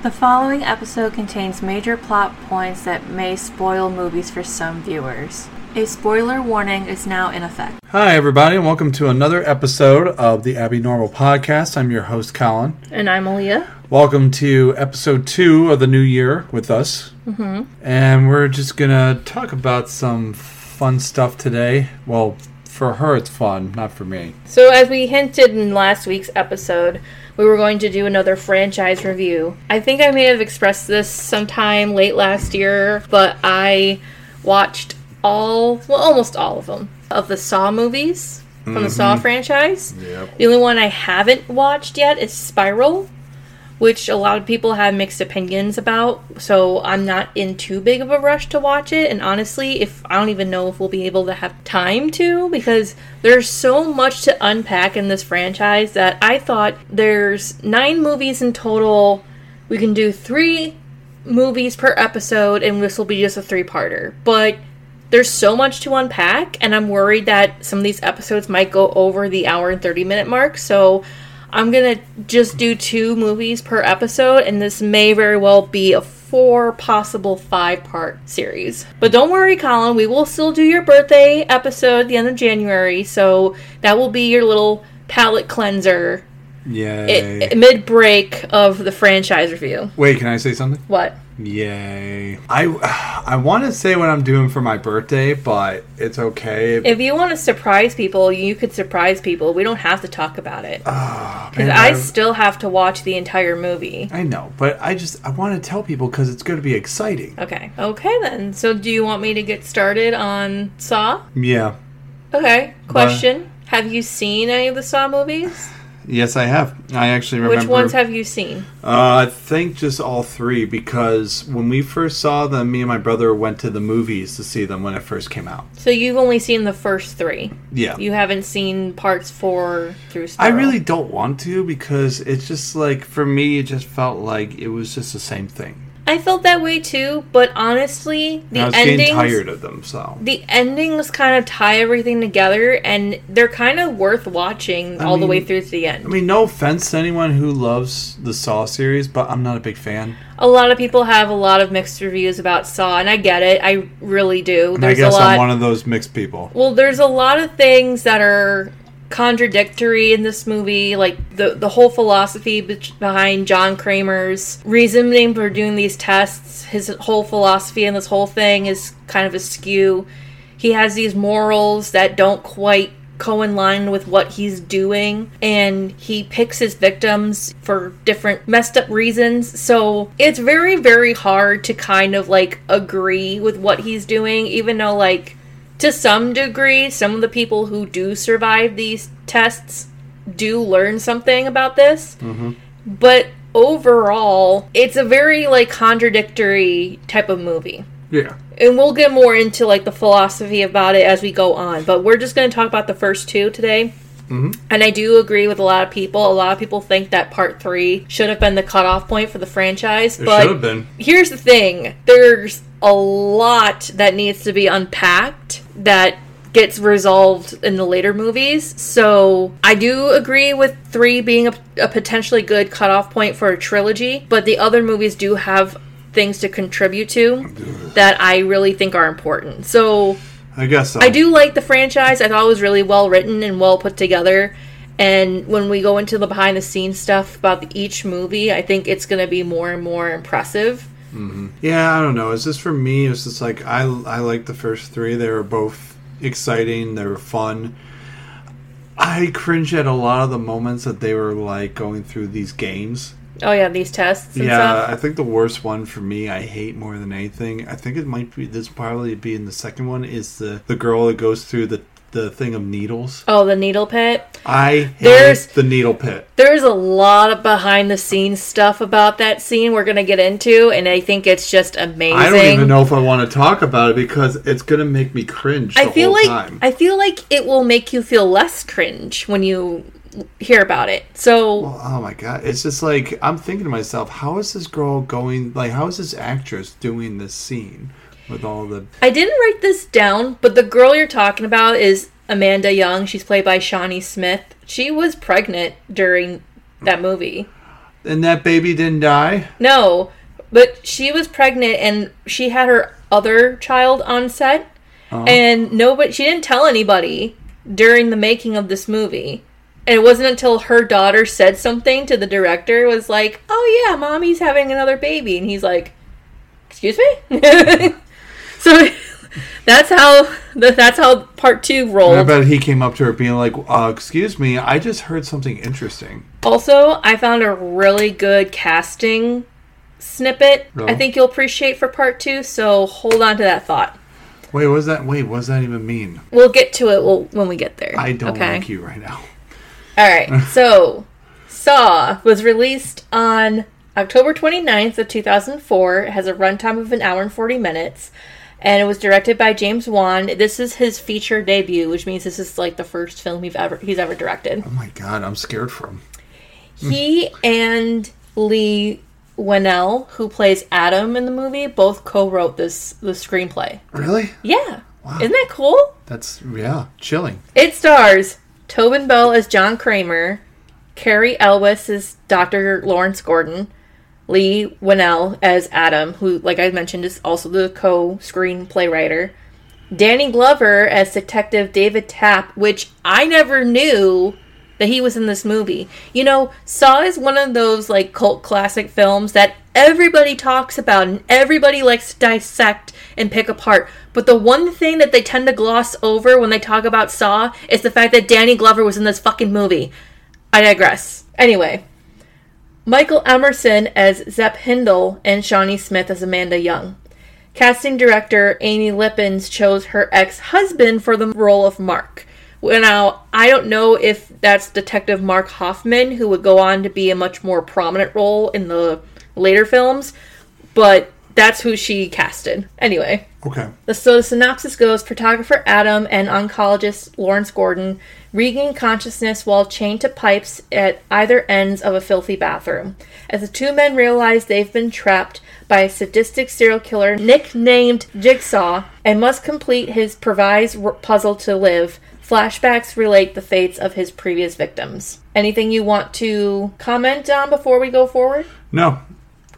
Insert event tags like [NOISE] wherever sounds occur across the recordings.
The following episode contains major plot points that may spoil movies for some viewers. A spoiler warning is now in effect. Hi, everybody, and welcome to another episode of the Abby Normal Podcast. I'm your host, Colin. And I'm Alea. Welcome to episode two of the new year with us. Mm-hmm. And we're just going to talk about some fun stuff today. Well, for her, it's fun, not for me. So, as we hinted in last week's episode, we were going to do another franchise review. I think I may have expressed this sometime late last year, but I watched all, well, almost all of them, of the Saw movies from the Saw mm-hmm. franchise. Yep. The only one I haven't watched yet is Spiral, which a lot of people have mixed opinions about. So I'm not in too big of a rush to watch it. And honestly, if I don't even know if we'll be able to have time to, because there's so much to unpack in this franchise that I thought there's nine movies in total. We can do three movies per episode, and this will be just a three parter. But there's so much to unpack, and I'm worried that some of these episodes might go over the hour and 30 minute mark. So I'm gonna just do two movies per episode, and this may very well be a four, possible five part series. But don't worry, Colin, we will still do your birthday episode at the end of January, so that will be your little palate cleanser Yay. mid break of the franchise review. Wait, can I say something? What? Yay. I, [SIGHS] I want to say what I'm doing for my birthday, but it's okay. If you want to surprise people, you could surprise people. We don't have to talk about it. Ah, Because man, I I- still have to watch the entire movie. I know, but I just I want to tell people because it's going to be exciting. Okay. Okay then. So do you want me to get started on Saw? Yeah. Okay. Question. Have you seen any of the Saw movies? Yes, I have. I actually remember. Which ones have you seen? Uh, I think just all three because when we first saw them, me and my brother went to the movies to see them when it first came out. So you've only seen the first three. Yeah. You haven't seen parts four through I really don't want to because it's just like for me, it just felt like it was just the same thing. I felt that way too, but honestly, the I was endings tired of them. So the endings kind of tie everything together and they're kind of worth watching I all the way through to the end. I mean, no offense to anyone who loves the Saw series, but I'm not a big fan. a lot of people have a lot of mixed reviews about Saw, and I get it. I really do. And I guess a lot. I'm one of those mixed people. Well, there's a lot of things that are contradictory in this movie, like the the whole philosophy be- behind John Kramer's reasoning for doing these tests. His whole philosophy and this whole thing is kind of askew. He has these morals that don't quite co in line with what he's doing, and he picks his victims for different messed up reasons. So it's very, very hard to kind of like agree with what he's doing, even though like to some degree, some of the people who do survive these tests do learn something about this. But overall, it's a very like contradictory type of movie. Yeah. And we'll get more into like the philosophy about it as we go on. But we're just going to talk about the first two today. Mhm. And I do agree with a lot of people. A lot of people think that part three should have been the cutoff point for the franchise. It but should have been. here's the thing there's a lot that needs to be unpacked that gets resolved in the later movies so i do agree with three being a, a potentially good cutoff point for a trilogy but the other movies do have things to contribute to that i really think are important so I guess so. I do like the franchise. I thought it was really well written and well put together. And when we go into the behind the scenes stuff about the, each movie, I think it's going to be more and more impressive. Mm-hmm. Yeah, I don't know. It's just for me. It's just like I I like the first three. They were both exciting. They were fun. I cringe at a lot of the moments that they were like going through these games. Oh yeah, these tests and yeah, stuff. I think the worst one for me, I hate more than anything. I think it might be this probably be in the second one is the the girl that goes through the the thing of needles. Oh, the needle pit. I hate There's- the needle pit. There's a lot of behind the scenes stuff about that scene we're going to get into, and I think it's just amazing. I don't even know if I want to talk about it because it's gonna make me cringe. The I feel like time. I feel like it will make you feel less cringe when you hear about it. So Well, oh my god! It's just like I'm thinking to myself, how is this girl going? Like, how is this actress doing this scene with all the? I didn't write this down, but the girl you're talking about is Amanda Young. She's played by Shawnee Smith. She was pregnant during that movie. And that baby didn't die? No, but she was pregnant and she had her other child on set, Uh-huh. and nobody. She didn't tell anybody during the making of this movie. And it wasn't until her daughter said something to the director was like, "Oh yeah, mommy's having another baby," and he's like, "Excuse me." [LAUGHS] so [LAUGHS] that's how that's how part two And I rolled. bet he came up to her being like, uh, excuse me, I just heard something interesting. Also, I found a really good casting snippet. Really? I think you'll appreciate for part two. So hold on to that thought. Wait, what does that wait, what does that even mean? We'll get to it we'll, when we get there. I don't okay? like you right now. [LAUGHS] All right. So, Saw was released on October 29th of 2004. It has a runtime of an hour and 40 minutes. And it was directed by James Wan. This is his feature debut, which means this is like the first film he's ever he's ever directed. Oh my god, I'm scared for him. He and Leigh Whannell, who plays Adam in the movie, both co-wrote this the screenplay. Really? Yeah, Wow. isn't that cool? That's yeah, chilling. It stars Tobin Bell as John Kramer, Cary Elwes as Dr. Lawrence Gordon, Leigh Whannell as Adam, who, like I mentioned, is also the co-screenplay writer. Danny Glover as Detective David Tapp, which I never knew that he was in this movie. You know, Saw is one of those like cult classic films that everybody talks about and everybody likes to dissect and pick apart. But the one thing that they tend to gloss over when they talk about Saw is the fact that Danny Glover was in this fucking movie. I digress. Anyway, Michael Emerson as Zep Hindle and Shawnee Smith as Amanda Young. Casting director Amy Lippens chose her ex husband for the role of Mark. Now, I don't know if that's Detective Mark Hoffman, who would go on to be a much more prominent role in the later films, but that's who she casted. Anyway, Okay. so the synopsis goes photographer Adam and oncologist Lawrence Gordon regain consciousness while chained to pipes at either ends of a filthy bathroom. As the two men realize they've been trapped by a sadistic serial killer nicknamed Jigsaw and must complete his prize r- puzzle to live, flashbacks relate the fates of his previous victims. Anything you want to comment on before we go forward? No,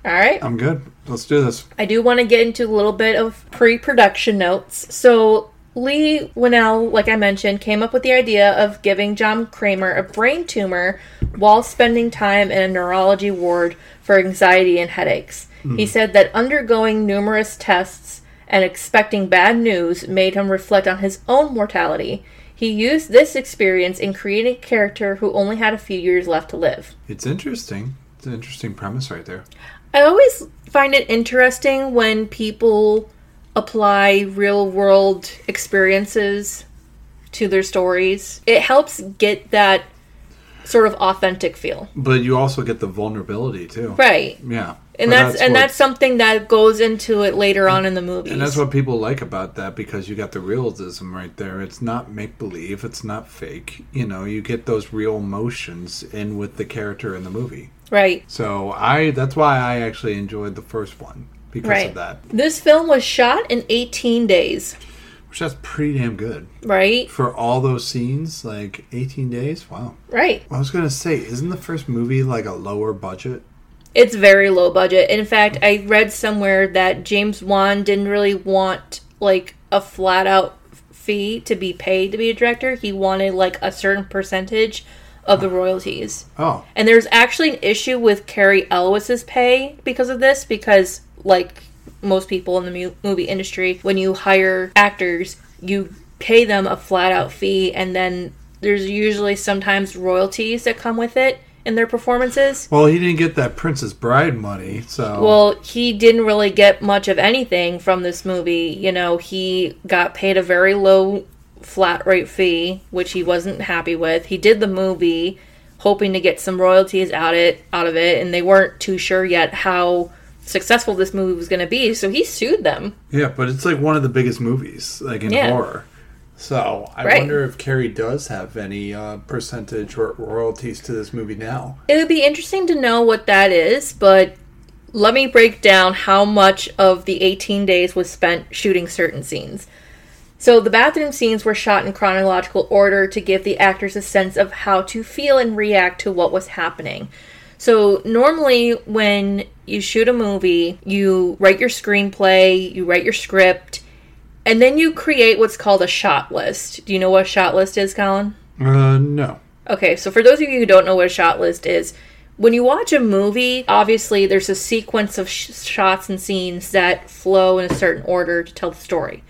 All right. I'm good. Let's do this. I do want to get into a little bit of pre production notes. So, Leigh Whannell, like I mentioned, came up with the idea of giving John Kramer a brain tumor while spending time in a neurology ward for anxiety and headaches. Hmm. He said that undergoing numerous tests and expecting bad news made him reflect on his own mortality. He used this experience in creating a character who only had a few years left to live. It's interesting. It's an interesting premise right there. I always find it interesting when people apply real world experiences to their stories. It helps get that sort of authentic feel. But you also get the vulnerability too. Right. Yeah. And But that's, and what- that's something that goes into it later on in the movie. And that's what people like about that because you got the realism right there. It's not make believe, it's not fake. You know, you get those real emotions in with the character in the movie. right. So I that's why I actually enjoyed the first one because Right. of that. This film was shot in 18 days, Which that's pretty damn good. right? For all those scenes, like 18 days. Wow. Right. I was going to say, isn't the first movie like a lower budget? It's very low budget. In fact, I read somewhere that James Wan didn't really want like a flat out fee to be paid to be a director. He wanted like a certain percentage of the royalties. Oh, And there's actually an issue with Cary Elwes's pay because of this because like most people in the mu- movie industry when you hire actors, you pay them a flat out fee and then there's usually sometimes royalties that come with it in their performances. well, he didn't get that Princess Bride money, so Well, he didn't really get much of anything from this movie. You know, he got paid a very low flat rate fee, which he wasn't happy with. He did the movie hoping to get some royalties out it out of it, and they weren't too sure yet how successful this movie was going to be. So he sued them. Yeah, but it's like one of the biggest movies, like in Yeah. horror. So I Right. wonder if Cary does have any uh, percentage or royalties to this movie now. It would be interesting to know what that is, but let me break down how much of the 18 days was spent shooting certain scenes. So, the bathroom scenes were shot in chronological order to give the actors a sense of how to feel and react to what was happening. So normally when you shoot a movie, you write your screenplay, you write your script, and then you create what's called a shot list. Do you know what a shot list is, Colin? Uh, no. Okay, so for those of you who don't know what a shot list is, when you watch a movie, obviously there's a sequence of sh- shots and scenes that flow in a certain order to tell the story.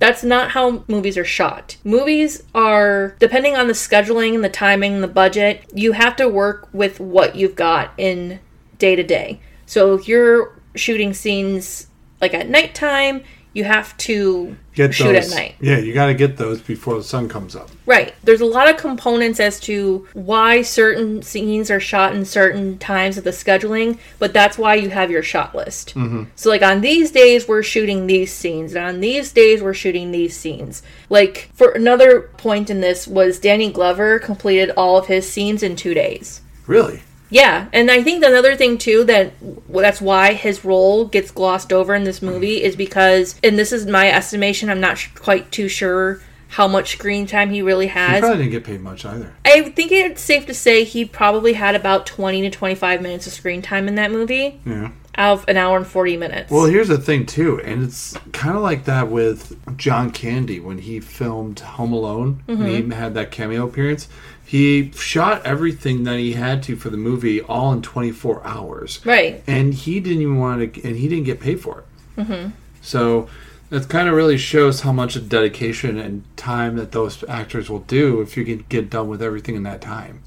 That's not how movies are shot. Movies are, depending on the scheduling, the timing, the budget, you have to work with what you've got in day to day. So if you're shooting scenes like at nighttime, you have to Get shoot those. at night. Yeah, you got to get those before the sun comes up. Right. There's a lot of components as to why certain scenes are shot in certain times of the scheduling, but that's why you have your shot list. Mm-hmm. So, like, on these days, we're shooting these scenes, and on these days, we're shooting these scenes. Like, for another point in this was Danny Glover completed all of his scenes in two days. Really? Yeah, and I think another thing too that that's why his role gets glossed over in this movie is because, and this is my estimation, I'm not sh- quite too sure how much screen time he really has. He probably didn't get paid much either. I think it's safe to say he probably had about 20 to 25 minutes of screen time in that movie Yeah. out of an hour and 40 minutes. Well, here's the thing too, and it's kind of like that with John Candy when he filmed Home Alone. Mm-hmm. he had that cameo appearance, he shot everything that he had to for the movie all in 24 hours, right. and he didn't even want to, and he didn't get paid for it. Mm-hmm. So that kind of really shows how much of dedication and time that those actors will do if you can get done with everything in that time.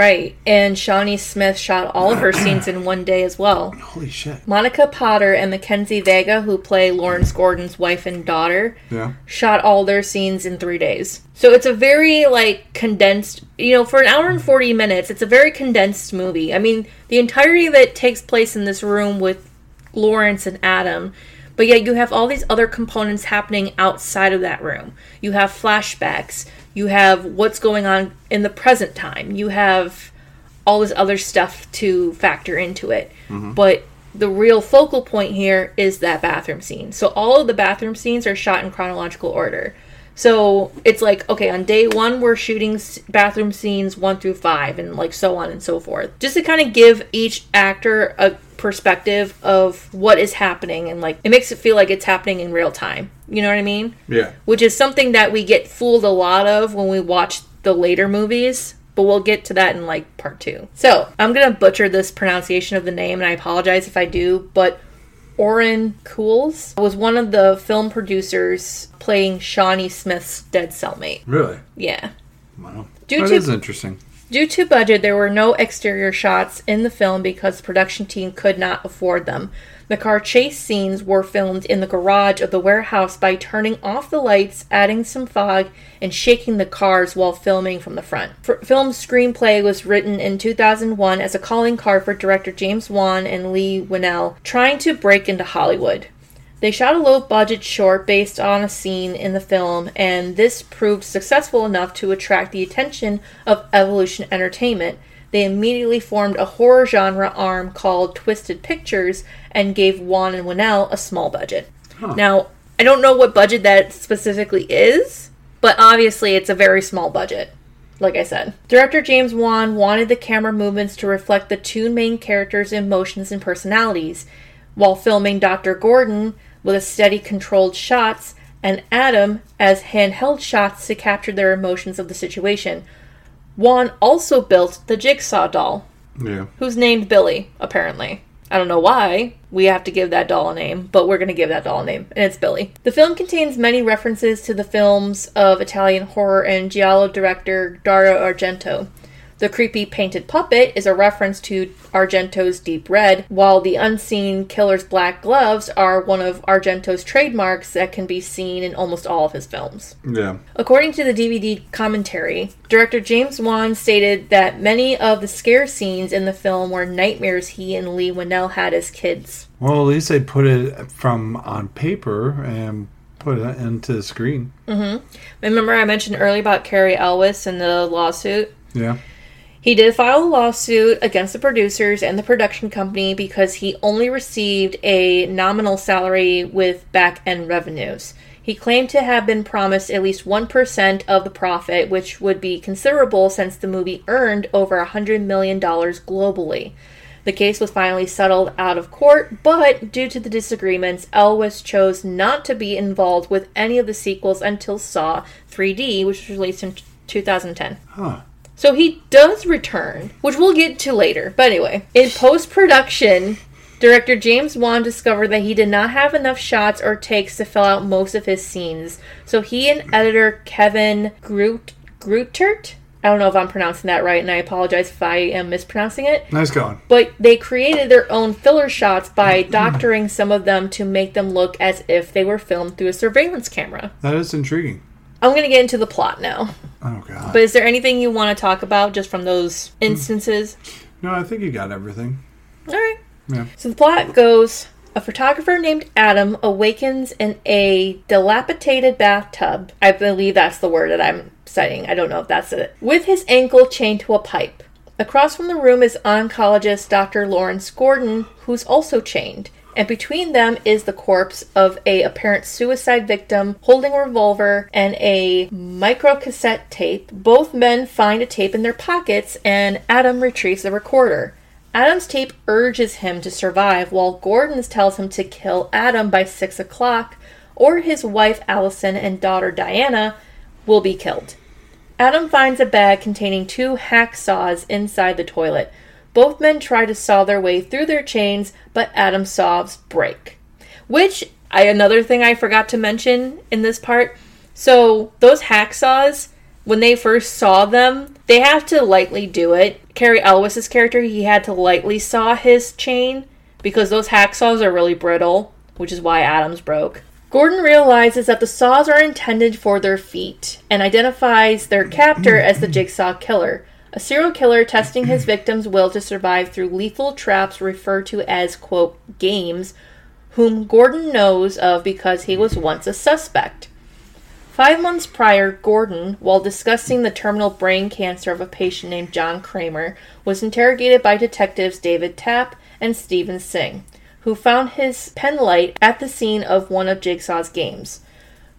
Right. And Shawnee Smith shot all of her [CLEARS THROAT] scenes in one day as well. Holy shit! Monica Potter and Mackenzie Vega, who play Lawrence Gordon's wife and daughter, Yeah. shot all their scenes in three days. So it's a very like condensed, you know, for an hour and 40 minutes, it's a very condensed movie. I mean, the entirety of it takes place in this room with Lawrence and Adam, but yet you have all these other components happening outside of that room. You have flashbacks, you have what's going on in the present time, you have all this other stuff to factor into it. Mm-hmm. But the real focal point here is that bathroom scene. So all of the bathroom scenes are shot in chronological order. So it's like, okay, on day one, we're shooting bathroom scenes one through five, and like so on and so forth. Just to kind of give each actor a perspective of what is happening, and like it makes it feel like it's happening in real time. You know what I mean? Yeah. Which is something that we get fooled a lot of when we watch the later movies. But we'll get to that in like part two. So I'm gonna butcher this pronunciation of the name, and I apologize if I do. But Oren Koules was one of the film producers playing Shawnee Smith's dead cellmate. Really? Yeah. Wow. Due That to- is interesting. Due to budget, there were no exterior shots in the film because the production team could not afford them. The car chase scenes were filmed in the garage of the warehouse by turning off the lights, adding some fog, and shaking the cars while filming from the front. Film screenplay was written in 2001 as a calling card for director James Wan and Leigh Whannell trying to break into Hollywood. They shot a low budget short based on a scene in the film, and this proved successful enough to attract the attention of Evolution Entertainment. They immediately formed a horror genre arm called Twisted Pictures and gave Wan and Whannell a small budget. Now, I don't know what budget that specifically is, but obviously it's a very small budget. Like I said, director James Wan wanted the camera movements to reflect the two main characters' emotions and personalities, while filming Dr. Gordon with a steady, controlled shots, and Adam as handheld shots to capture their emotions of the situation. Wan also built the jigsaw doll, Yeah. who's named Billy, apparently. I don't know why we have to give that doll a name, but we're going to give that doll a name, and it's Billy. The film contains many references to the films of Italian horror and giallo director Dario Argento. The creepy painted puppet is a reference to Argento's Deep Red, while the unseen killer's black gloves are one of Argento's trademarks that can be seen in almost all of his films. Yeah. According to the DVD commentary, director James Wan stated that many of the scare scenes in the film were nightmares he and Leigh Whannell had as kids. Well, at least they put it from on paper and put it into the screen. Mm-hmm. Remember, I mentioned earlier about Cary Elwes and the lawsuit? Yeah. He did file a lawsuit against the producers and the production company because he only received a nominal salary with back end revenues. He claimed to have been promised at least 1% of the profit, which would be considerable since the movie earned over $100 million globally. The case was finally settled out of court, but due to the disagreements, Elwes chose not to be involved with any of the sequels until Saw 3D, which was released in 2010. Huh. So he does return, which we'll get to later. But anyway, in post production, director James Wan discovered that he did not have enough shots or takes to fill out most of his scenes. So he and editor Kevin Groot Greutert, I don't know if I'm pronouncing that right, and I apologize if I am mispronouncing it. Nice going. But they created their own filler shots by [CLEARS THROAT] doctoring some of them to make them look as if they were filmed through a surveillance camera. That is intriguing. I'm going to get into the plot now. Oh god. But is there anything you want to talk about just from those instances? no, I think you got everything. All right. Yeah. So the plot goes a photographer named Adam awakens in a dilapidated bathtub. I believe that's the word that I'm citing. I don't know if that's it. With his ankle chained to a pipe. Across from the room is oncologist Dr. Lawrence Gordon, who's also chained. And between them is the corpse of a apparent suicide victim holding a revolver and a microcassette tape. Both men find a tape in their pockets and Adam retrieves the recorder. Adam's tape urges him to survive, while Gordon's tells him to kill Adam by 6 o'clock, or his wife Allison and daughter Diana will be killed. Adam finds a bag containing two hacksaws inside the toilet. Both men try to saw their way through their chains, but Adam's saws break. Which, I, another thing I forgot to mention in this part. So, those hacksaws, when they first saw them, they have to lightly do it. Cary Elwes's character, he had to lightly saw his chain because those hacksaws are really brittle, which is why Adams broke. Gordon realizes that the saws are intended for their feet and identifies their captor as the Jigsaw Killer, a serial killer testing his victim's will to survive through lethal traps referred to as, quote, games, whom Gordon knows of because he was once a suspect. Five months prior, Gordon, while discussing the terminal brain cancer of a patient named John Kramer, was interrogated by detectives David Tapp and Steven Sing, who found his penlight at the scene of one of Jigsaw's games.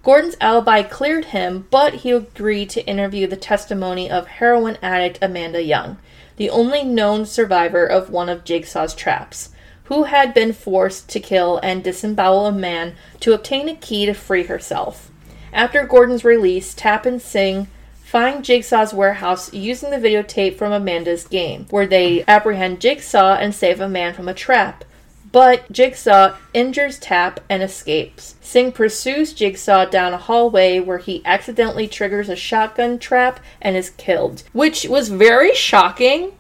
Gordon's alibi cleared him, but he agreed to interview the testimony of heroin addict Amanda Young, the only known survivor of one of Jigsaw's traps, who had been forced to kill and disembowel a man to obtain a key to free herself. After Gordon's release, Tapp and Sing find Jigsaw's warehouse using the videotape from Amanda's game, where they apprehend Jigsaw and save a man from a trap. But Jigsaw injures Tapp and escapes. Sing pursues Jigsaw down a hallway where he accidentally triggers a shotgun trap and is killed, which was very shocking.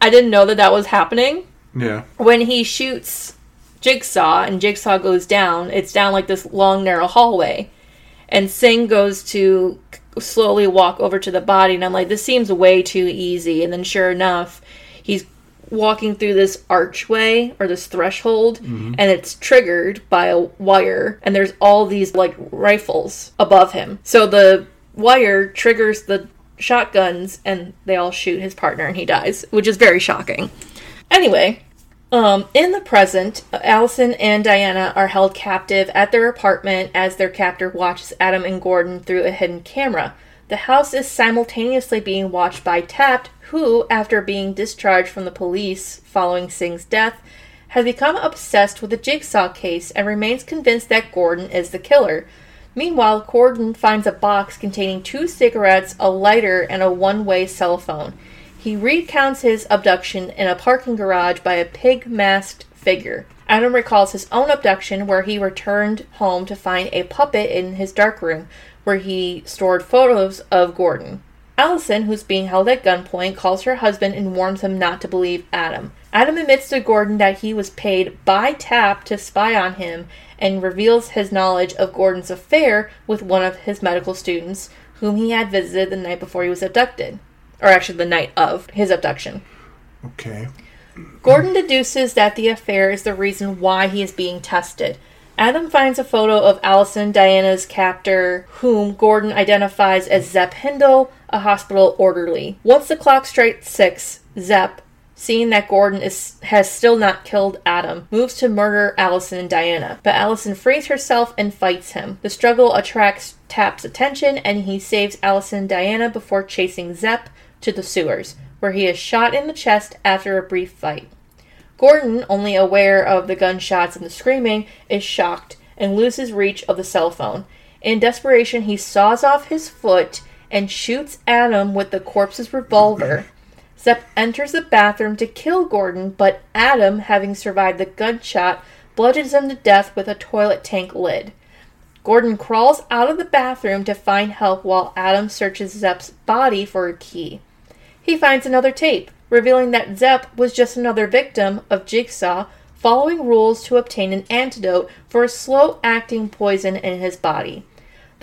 I didn't know that that was happening. Yeah. When he shoots Jigsaw and Jigsaw goes down, it's down like this long, narrow hallway. And Sing goes to slowly walk over to the body, and I'm like, this seems way too easy. And then, sure enough, he's walking through this archway or this threshold, and it's triggered by a wire, and there's all these like rifles above him. So the wire triggers the shotguns, and they all shoot his partner, and he dies, which is very shocking. Anyway, um, in the present, Allison and Diana are held captive at their apartment as their captor watches Adam and Gordon through a hidden camera. The house is simultaneously being watched by Tapt, who, after being discharged from the police following Sing's death, has become obsessed with the jigsaw case and remains convinced that Gordon is the killer. Meanwhile, Gordon finds a box containing two cigarettes, a lighter, and a one way cell phone. He recounts his abduction in a parking garage by a pig masked figure. Adam recalls his own abduction, where he returned home to find a puppet in his darkroom, where he stored photos of Gordon. Allison, who's being held at gunpoint, calls her husband and warns him not to believe Adam. Adam admits to Gordon that he was paid by Tapp to spy on him and reveals his knowledge of Gordon's affair with one of his medical students, whom he had visited the night before he was abducted. Or actually, the night of his abduction. Okay. Gordon deduces that the affair is the reason why he is being tested. Adam finds a photo of Allison, Diana's captor, whom Gordon identifies as Zep Hindle, a hospital orderly. Once the clock strikes six, Zep, seeing that Gordon is, has still not killed Adam, moves to murder Allison and Diana. But Allison frees herself and fights him. The struggle attracts Tapp's attention, and he saves Allison and Diana before chasing Zep to the sewers, where he is shot in the chest after a brief fight. Gordon, only aware of the gunshots and the screaming, is shocked and loses reach of the cell phone. In desperation, he saws off his foot and shoots Adam with the corpse's revolver. Zep enters the bathroom to kill Gordon, but Adam, having survived the gunshot, bludgeons him to death with a toilet tank lid. Gordon crawls out of the bathroom to find help while Adam searches Zep's body for a key. He finds another tape, revealing that Zep was just another victim of Jigsaw following rules to obtain an antidote for a slow acting poison in his body.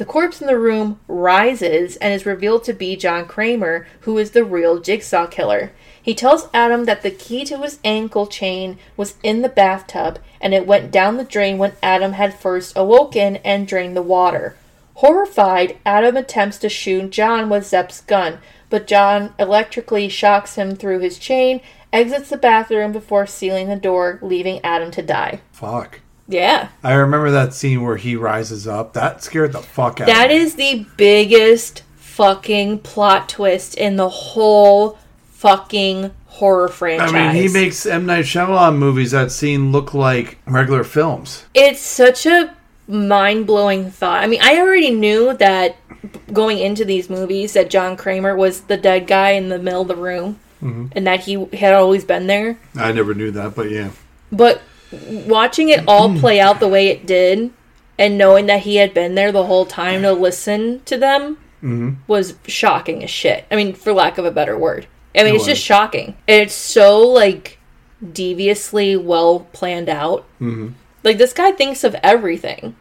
The corpse in the room rises and is revealed to be John Kramer, who is the real Jigsaw killer. He tells Adam that the key to his ankle chain was in the bathtub and it went down the drain when Adam had first awoken and drained the water. Horrified, Adam attempts to shoot John with Zep's gun, but John electrically shocks him through his chain, exits the bathroom before sealing the door, leaving Adam to die. Fuck. Yeah. I remember that scene where he rises up. That scared the fuck out That of me. is the biggest fucking plot twist in the whole fucking horror franchise. I mean, he makes M. Night Shyamalan movies that scene look like regular films. It's such a mind blowing thought. I mean, I already knew that going into these movies that John Kramer was the dead guy in the middle of the room Mm-hmm. and that he had always been there. I never knew that, but yeah. But watching it all [CLEARS THROAT] play out the way it did and knowing that he had been there the whole time to listen to them Mm-hmm. was shocking as shit. I mean, for lack of a better word. I mean, It it's just shocking. And it's so, like, deviously well planned out. Mm-hmm. Like, this guy thinks of everything.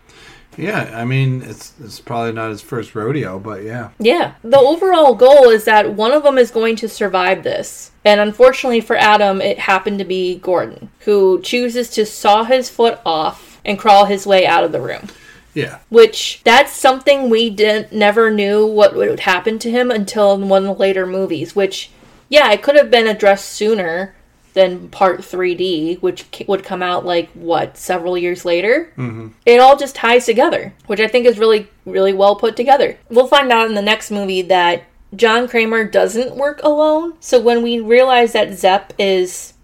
Yeah, I mean, it's it's probably not his first rodeo, but yeah. Yeah. The overall goal is that one of them is going to survive this. And unfortunately for Adam, it happened to be Gordon, who chooses to saw his foot off and crawl his way out of the room. Yeah. Which that's something we didn't never knew what would happen to him until in one of the later movies. Which, yeah, it could have been addressed sooner than Part 3D, which would come out like what several years later. Mm-hmm. It all just ties together, which I think is really really well put together. We'll find out in the next movie that John Kramer doesn't work alone. So when we realize that Zep is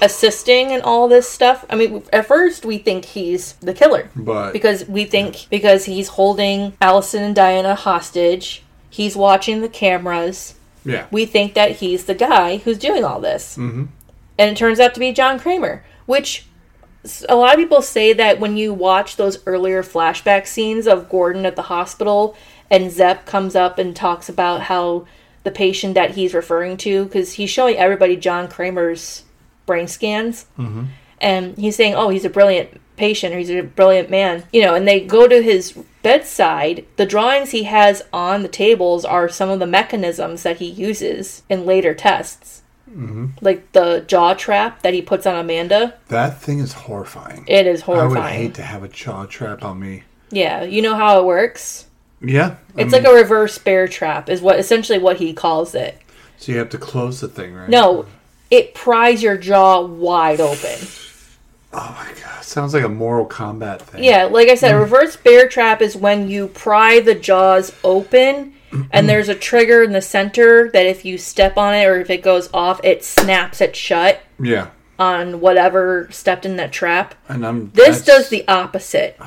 assisting in all this stuff, I mean, at first we think he's the killer But because we think because he's holding Allison and Diana hostage, he's watching the cameras. yeah. We think that he's the guy who's doing all this, Mm-hmm. And it turns out to be John Kramer. Which a lot of people say that when you watch those earlier flashback scenes of Gordon at the hospital, and Zep comes up and talks about how the patient that he's referring to, because he's showing everybody John Kramer's brain scans mm-hmm. and he's saying, "Oh, he's a brilliant patient or he's a brilliant man." You know, and they go to his bedside. The drawings he has on the tables are some of the mechanisms that he uses in later tests. Mm-hmm. Like the jaw trap that he puts on Amanda. That thing is horrifying. It is horrifying. I would hate to have a jaw trap on me. Yeah, you know how it works? Yeah. I It's mean, like a reverse bear trap is what essentially what he calls it. So you have to close the thing, right? No, it pries your jaw wide open. Oh my god. Sounds like a Mortal Kombat thing. Yeah, like I said, a reverse bear trap is when you pry the jaws open and there's a trigger in the center that if you step on it or if it goes off, it snaps it shut Yeah. on whatever stepped in that trap. And I'm This that's- does the opposite.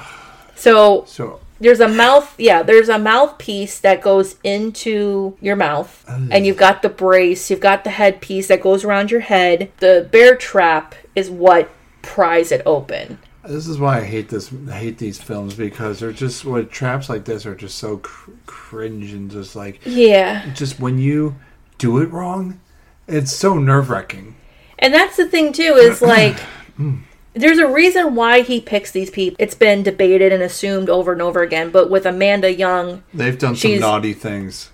So So there's a mouth, yeah, there's a mouthpiece that goes into your mouth, oh. and you've got the brace, you've got the headpiece that goes around your head. The bear trap is what pries it open. This is why I hate this. I hate these films because they're just what traps like this are just so cr- cringe and just like Yeah. just when you do it wrong, it's so nerve wracking. And that's the thing too is [CLEARS THROAT] like mm. there's a reason why he picks these people. It's been debated and assumed over and over again, but with Amanda Young, They've done some naughty things.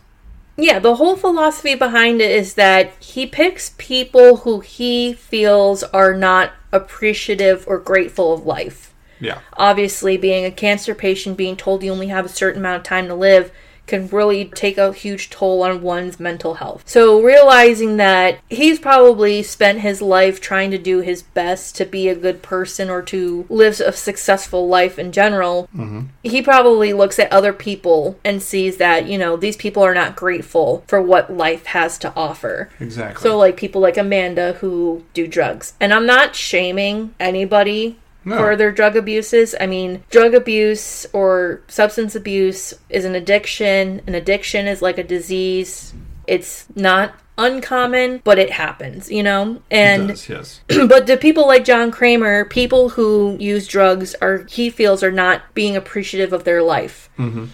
yeah, the whole philosophy behind it is that he picks people who he feels are not appreciative or grateful of life. Yeah. Obviously, being a cancer patient, being told you only have a certain amount of time to live can really take a huge toll on one's mental health. So, realizing that he's probably spent his life trying to do his best to be a good person or to live a successful life in general, mm-hmm. he probably looks at other people and sees that, you know, these people are not grateful for what life has to offer. Exactly. So, like people like Amanda who do drugs. And I'm not shaming anybody No. for their drug abuses. I mean, drug abuse or substance abuse is an addiction. An addiction is like a disease. It's not uncommon, but it happens, you know? And does, yes. [CLEARS THROAT] but to people like John Kramer, people who use drugs are he feels are not being appreciative of their life. Mm-hmm.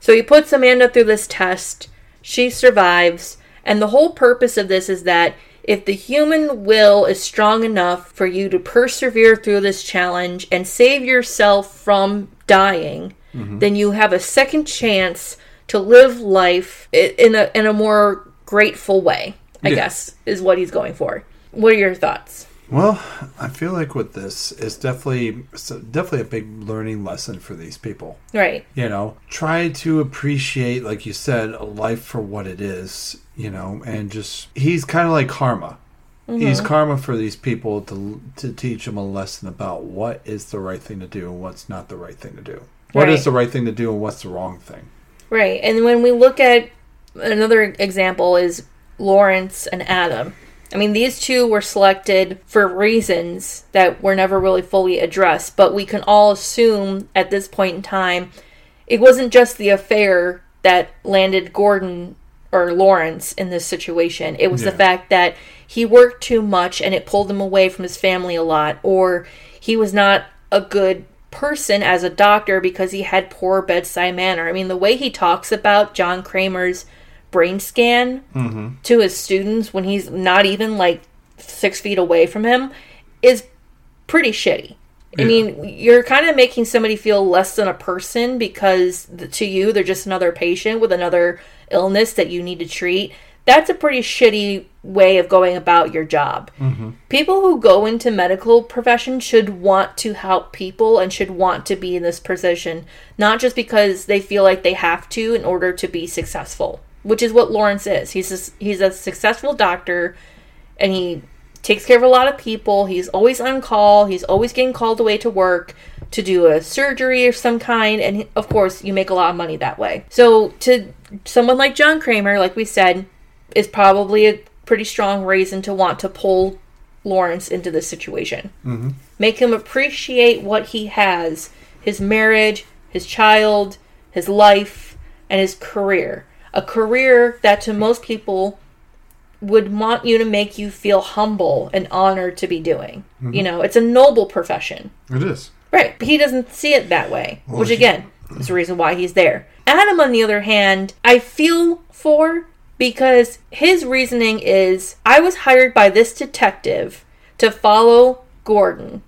So he puts Amanda through this test. She survives, and the whole purpose of this is that if the human will is strong enough for you to persevere through this challenge and save yourself from dying, mm-hmm. then you have a second chance to live life in a in a more grateful way. I Yeah. guess is what he's going for. What are your thoughts? Well, I feel like with this, it's definitely definitely a big learning lesson for these people. Right. You know, try to appreciate, like you said, a life for what it is. You know, and just he's kind of like karma. He's Mm-hmm. karma for these people to to teach them a lesson about what is the right thing to do and what's not the right thing to do. What is Right. the right thing to do and what's the wrong thing? Right. And when we look at another example is Lawrence and Adam. I mean, these two were selected for reasons that were never really fully addressed, but we can all assume at this point in time it wasn't just the affair that landed Gordon or Lawrence in this situation. It was the fact that he worked too much and it pulled him away from his family a lot, or he was not a good person as a doctor because he had poor bedside manner. I mean, the way he talks about John Kramer's brain scan mm-hmm. to his students when he's not even like six feet away from him is pretty shitty. I mean, you're kind of making somebody feel less than a person because to you, they're just another patient with another illness that you need to treat. That's a pretty shitty way of going about your job. Mm-hmm. People who go into medical profession should want to help people and should want to be in this position, not just because they feel like they have to in order to be successful, which is what Lawrence is. He's a, he's a successful doctor and he takes care of a lot of people. He's always on call. He's always getting called away to work to do a surgery of some kind. And of course, you make a lot of money that way. So, to someone like John Kramer, like we said, is probably a pretty strong reason to want to pull Lawrence into this situation. Mm-hmm. Make him appreciate what he has his marriage, his child, his life, and his career. A career that to most people would want you to make you feel humble and honored to be doing. Mm-hmm. You know, it's a noble profession. It is. Right. But he doesn't see it that way, which he- again is the reason why he's there. Adam, on the other hand, I feel for because his reasoning is I was hired by this detective to follow Gordon,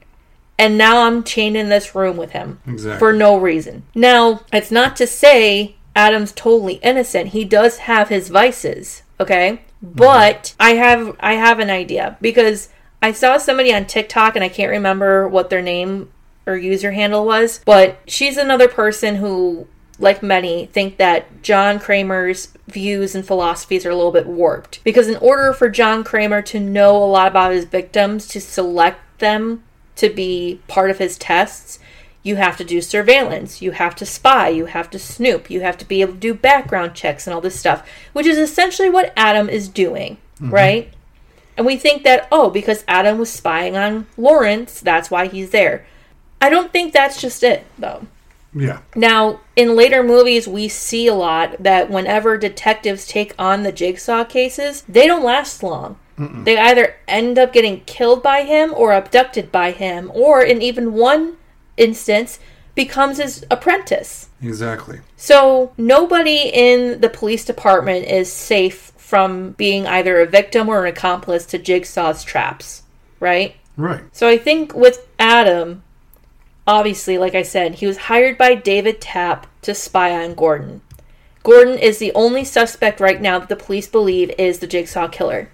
and now I'm chained in this room with him Exactly. for no reason. Now, it's not to say Adam's totally innocent. He does have his vices, okay? But I have I have an idea because I saw somebody on TikTok and I can't remember what their name or user handle was, but she's another person who like many think that John Kramer's views and philosophies are a little bit warped because in order for John Kramer to know a lot about his victims to select them to be part of his tests, you have to do surveillance, you have to spy, you have to snoop, you have to be able to do background checks and all this stuff, which is essentially what Adam is doing, mm-hmm. right? And we think that, oh, because Adam was spying on Lawrence, that's why he's there. I don't think that's just it, though. Yeah. Now, in later movies, we see a lot that whenever detectives take on the jigsaw cases, they don't last long. They either end up getting killed by him or abducted by him, or in even one instance, becomes his apprentice. Exactly. So, nobody in the police department is safe from being either a victim or an accomplice to Jigsaw's traps, right? Right. So I think with Adam, obviously, like I said, he was hired by David Tapp to spy on Gordon. Gordon is the only suspect right now that the police believe is the Jigsaw killer.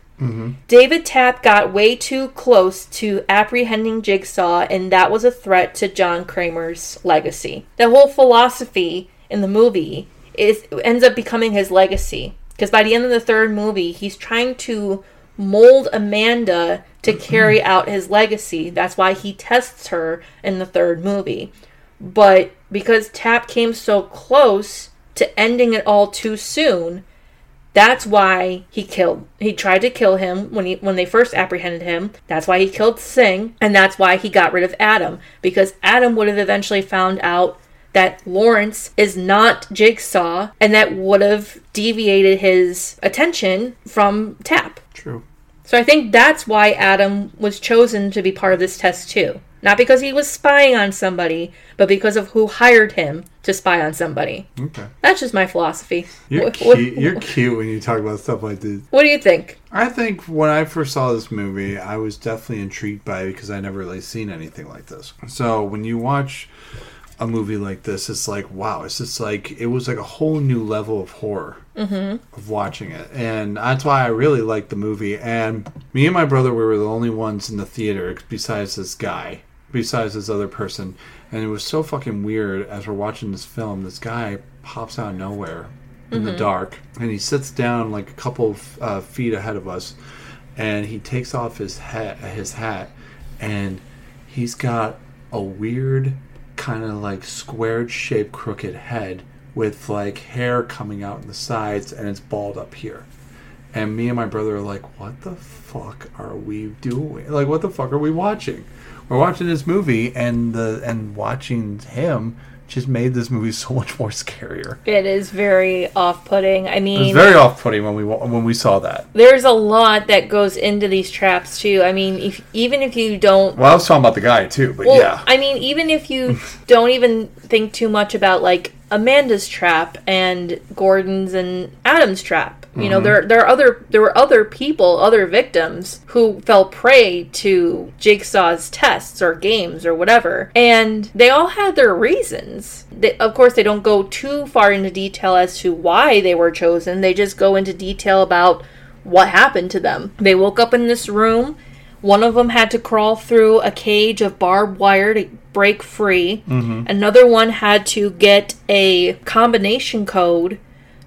David Tapp got way too close to apprehending Jigsaw, and that was a threat to John Kramer's legacy. The whole philosophy in the movie is ends up becoming his legacy. Because by the end of the third movie, he's trying to mold Amanda to carry [CLEARS THROAT] out his legacy. That's why he tests her in the third movie. But because Tapp came so close to ending it all too soon, that's why he killed. He tried to kill him when he when they first apprehended him. That's why he killed Sing, and that's why he got rid of Adam because Adam would have eventually found out that Lawrence is not Jigsaw, and that would have deviated his attention from Tapp. True. So I think that's why Adam was chosen to be part of this test too. Not because he was spying on somebody, but because of who hired him to spy on somebody. Okay. That's just my philosophy. You're What- what- cute. You're cute when you talk about stuff like this. what do you think? I think when I first saw this movie, I was definitely intrigued by it because I never really seen anything like this. So when you watch a movie like this, it's like wow, it's just like it was like a whole new level of horror mm-hmm. of watching it, and that's why I really liked the movie. And me and my brother we were the only ones in the theater besides this guy, besides this other person, and it was so fucking weird as we're watching this film. This guy pops out of nowhere in the dark, and he sits down like a couple of uh, feet ahead of us, and he takes off his hat, his hat, and he's got a weird kind of like squared shaped crooked head with like hair coming out in the sides, and it's bald up here. And me and my brother are like, "What the fuck are we doing? Like, what the fuck are we watching? We're watching this movie, and the and watching him." Just made this movie [LAUGHS] so much more scarier. It is very off-putting. I It was mean, very off-putting when we when we saw that. there's a lot that goes into these traps too. I mean, if even if you don't Well, I was talking about the guy too, but Well, yeah, I mean, even if you [LAUGHS] don't even think too much about like Amanda's trap and Gordon's and Adam's trap, you Mm-hmm. know, there there are other there were other people, other victims who fell prey to Jigsaw's tests or games or whatever, and they all had their reasons. They, of course, they don't go too far into detail as to why they were chosen. They just go into detail about what happened to them. They woke up in this room. One of them had to crawl through a cage of barbed wire to break free. Another one had to get a combination code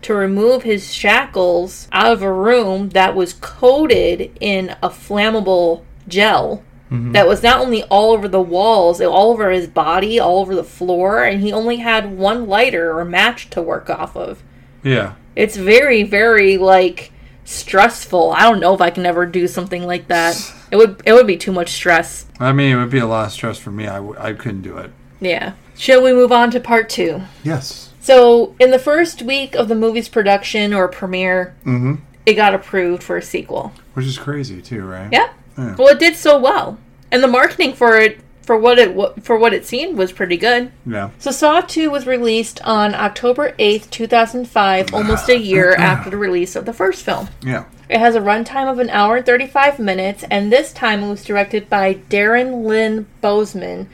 to remove his shackles out of a room that was coated in a flammable gel mm-hmm. that was not only all over the walls, all over his body, all over the floor, and he only had one lighter or match to work off of. yeah. It's very, very like stressful. I don't know if I can ever do something like that. It would it would be too much stress. I mean, it would be a lot of stress for me. I, w- I couldn't do it. Yeah. Shall we move on to part two? Yes. So, in the first week of the movie's production or premiere, Mm-hmm. it got approved for a sequel. Which is crazy too, right? Yeah. Yeah. Well, it did so well, and the marketing for it, for what it for what it seemed, was pretty good. Yeah. So, Saw Two was released on October eighth, two thousand five, almost a year after the release of the first film. Yeah. It has a runtime of an hour and 35 minutes, and this time it was directed by Darren Lynn Bousman,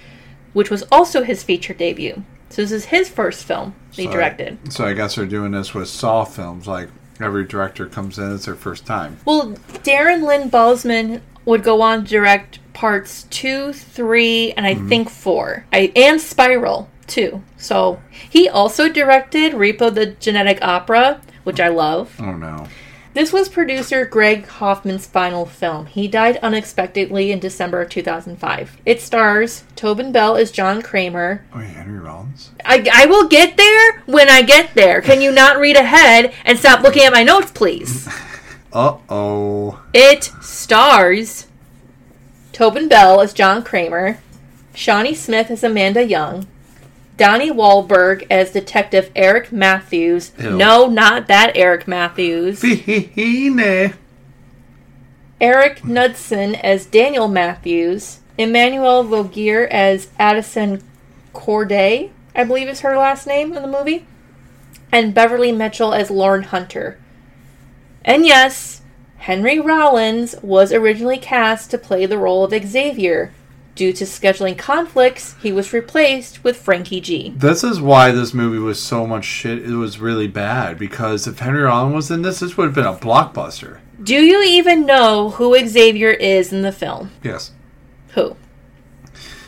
which was also his feature debut. So this is his first film he So- directed. So I guess they're doing this with Saw films. Like every director comes in, it's their first time. Well, Darren Lynn Bousman would go on to direct parts two, three, and I mhm. think four. I and Spiral too. So he also directed Repo the Genetic Opera, which I love. Oh no. This was producer Gregg Hoffman's final film. He died unexpectedly in December of 2005. It stars Tobin Bell as John Kramer. Oh, yeah, Henry Rollins. I, I will get there when I get there. Can you not read ahead and stop looking at my notes, please? [LAUGHS] Uh oh. It stars Tobin Bell as John Kramer, Shawnee Smith as Amanda Young, Donnie Wahlberg as Detective Eric Matthews. Ew. No, not that Eric Matthews. [LAUGHS] Erik Knudsen as Daniel Matthews, Emmanuelle Vaugier as Addison Corday, I believe is her last name in the movie, and Beverly Mitchell as Lauren Hunter. And yes, Henry Rollins was originally cast to play the role of Xavier. Due to scheduling conflicts, he was replaced with Frankie G. This is why this movie was so much shit. It was really bad because if Henry Rollins was in this, this would have been a blockbuster. Do you even know who Xavier is in the film? Yes. Who?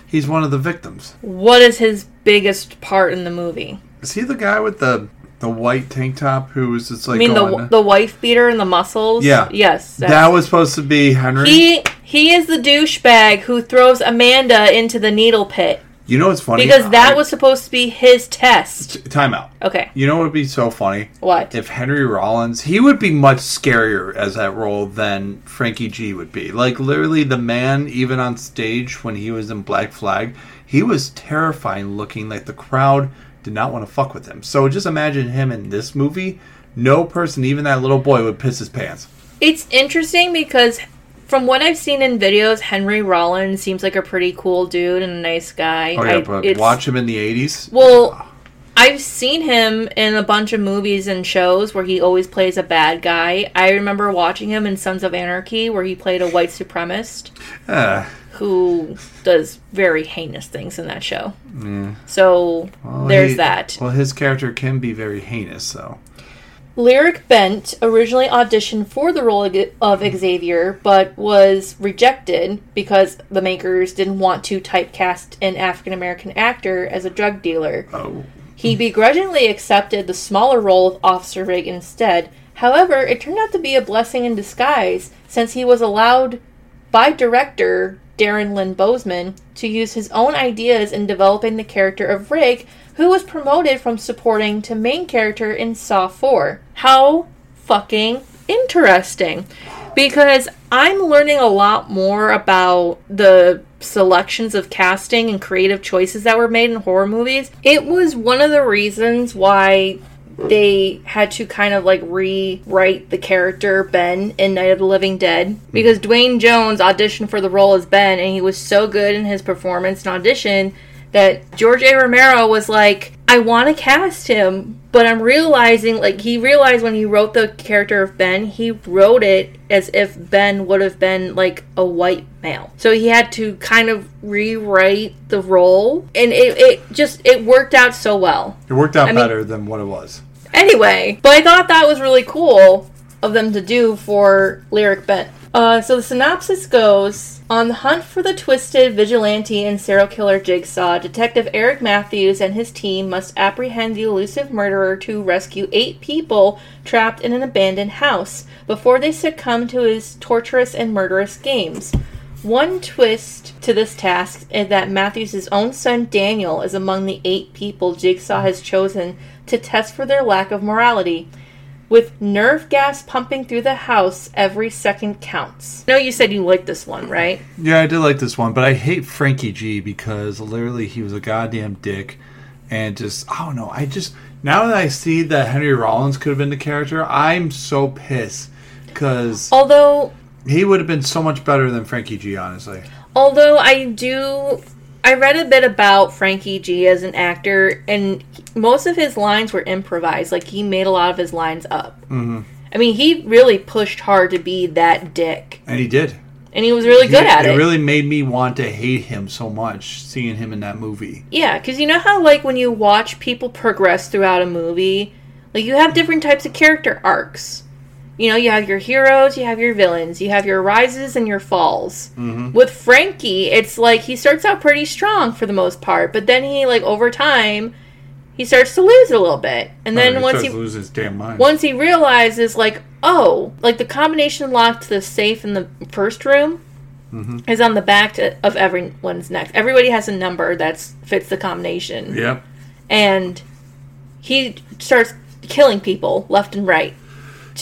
He's one of the victims. What is his biggest part in the movie? Is he the guy with the the white tank top who was just like I mean going, the the wife beater and the muscles. Yeah. Yes. that was supposed to be Henry. he he is the douchebag who throws Amanda into the needle pit you know what's funny? because that I- was supposed to be his test. Time out. Okay. You know what would be so funny? What? If Henry Rollins, he would be much scarier as that role than Frankie G would be. Like literally, the man, even on stage when he was in Black Flag, he was terrifying looking. Like the crowd did not want to fuck with him. So just imagine him in this movie. No person, even that little boy, would piss his pants. It's interesting because from what I've seen in videos, Henry Rollins seems like a pretty cool dude and a nice guy. Oh yeah, I- but watch him in the '80s. Well, I've seen him in a bunch of movies and shows where he always plays a bad guy. I remember watching him in Sons of Anarchy where he played a white supremacist Uh, who does very heinous things in that show. So well, there's he- that. Well, his character can be very heinous, though. Lyric Bent originally auditioned for the role of Xavier, but was rejected because the makers didn't want to typecast an African American actor as a drug dealer. Oh. He begrudgingly accepted the smaller role of Officer Rigg instead. However, it turned out to be a blessing in disguise since he was allowed by director Darren Lynn Bousman to use his own ideas in developing the character of Rigg, who was promoted from supporting to main character in Saw 4. How fucking interesting. Because I'm learning a lot more about the selections of casting and creative choices that were made in horror movies. It was one of the reasons why they had to kind of like rewrite the character Ben in Night of the Living Dead hmm. because Duane Jones auditioned for the role as Ben and he was so good in his performance and audition that George A. Romero was like, I want to cast him, but I'm realizing, like, he realized when he wrote the character of Ben, he wrote it as if Ben would have been, like, a white male. So he had to kind of rewrite the role, and it, it just, it worked out so well. It worked out I mean- better than what it was. Anyway, but I thought that was really cool of them to do for Lyric Bent. Uh, so the synopsis goes On the hunt for the twisted vigilante and serial killer Jigsaw, Detective Eric Matthews and his team must apprehend the elusive murderer to rescue eight people trapped in an abandoned house before they succumb to his torturous and murderous games. One twist to this task is that Matthews' own son Daniel is among the eight people Jigsaw has chosen to test for their lack of morality. With nerve gas pumping through the house, every second counts. No, you said you liked this one, right? Yeah, I did like this one, but I hate Frankie G because literally he was a goddamn dick, and just I don't know. I just now that I see that Henry Rollins could have been the character, I'm so pissed because Although, he would have been so much better than Frankie G. Honestly, although I do, I read a bit about Frankie G as an actor, and most of his lines were improvised. Like he made a lot of his lines up. Mm-hmm. I mean, he really pushed hard to be that dick, and he did. and he was really good He- at it. It really made me want to hate him so much seeing him in that movie. Yeah, because you know how, like, when you watch people progress throughout a movie, like, you have different types of character arcs. You know, you have your heroes, you have your villains, you have your rises and your falls. Mm-hmm. With Frankie, it's like he starts out pretty strong for the most part, but then he, like, over time, he starts to lose a little bit. And then Oh, once he loses damn mind. once he realizes, like, oh, like the combination lock to the safe in the first room is on the back to, of everyone's neck. Everybody has a number that fits the combination, Yep. and he starts killing people left and right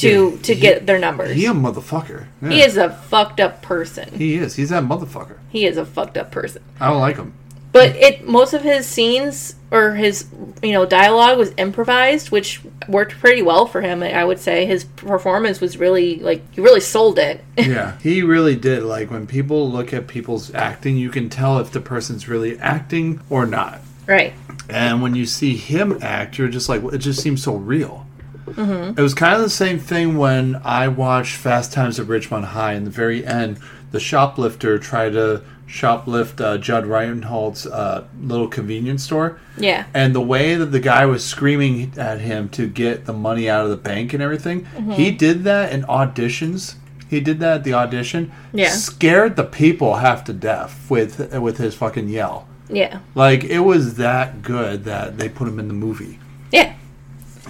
to to he- get their numbers. He a motherfucker. Yeah. he is a fucked up person. He is. He's that motherfucker. He is a fucked up person. I don't like him. But it most of his scenes or his you know dialogue was improvised, which worked pretty well for him. I would say his performance was really like he really sold it. [LAUGHS] Yeah, he really did. Like when people look at people's acting, you can tell if the person's really acting or not. right. And when you see him act, you're just like, it just seems so real. It was kind of the same thing when I watched Fast Times at Ridgemont High. In the very end, the shoplifter tried to shoplift uh, Judd Reinhold's uh, little convenience store. Yeah. And the way that the guy was screaming at him to get the money out of the bank and everything, he did that in auditions. He did that at the audition. Yeah. Scared the people half to death with with his fucking yell. Yeah. Like it was that good that they put him in the movie. Yeah.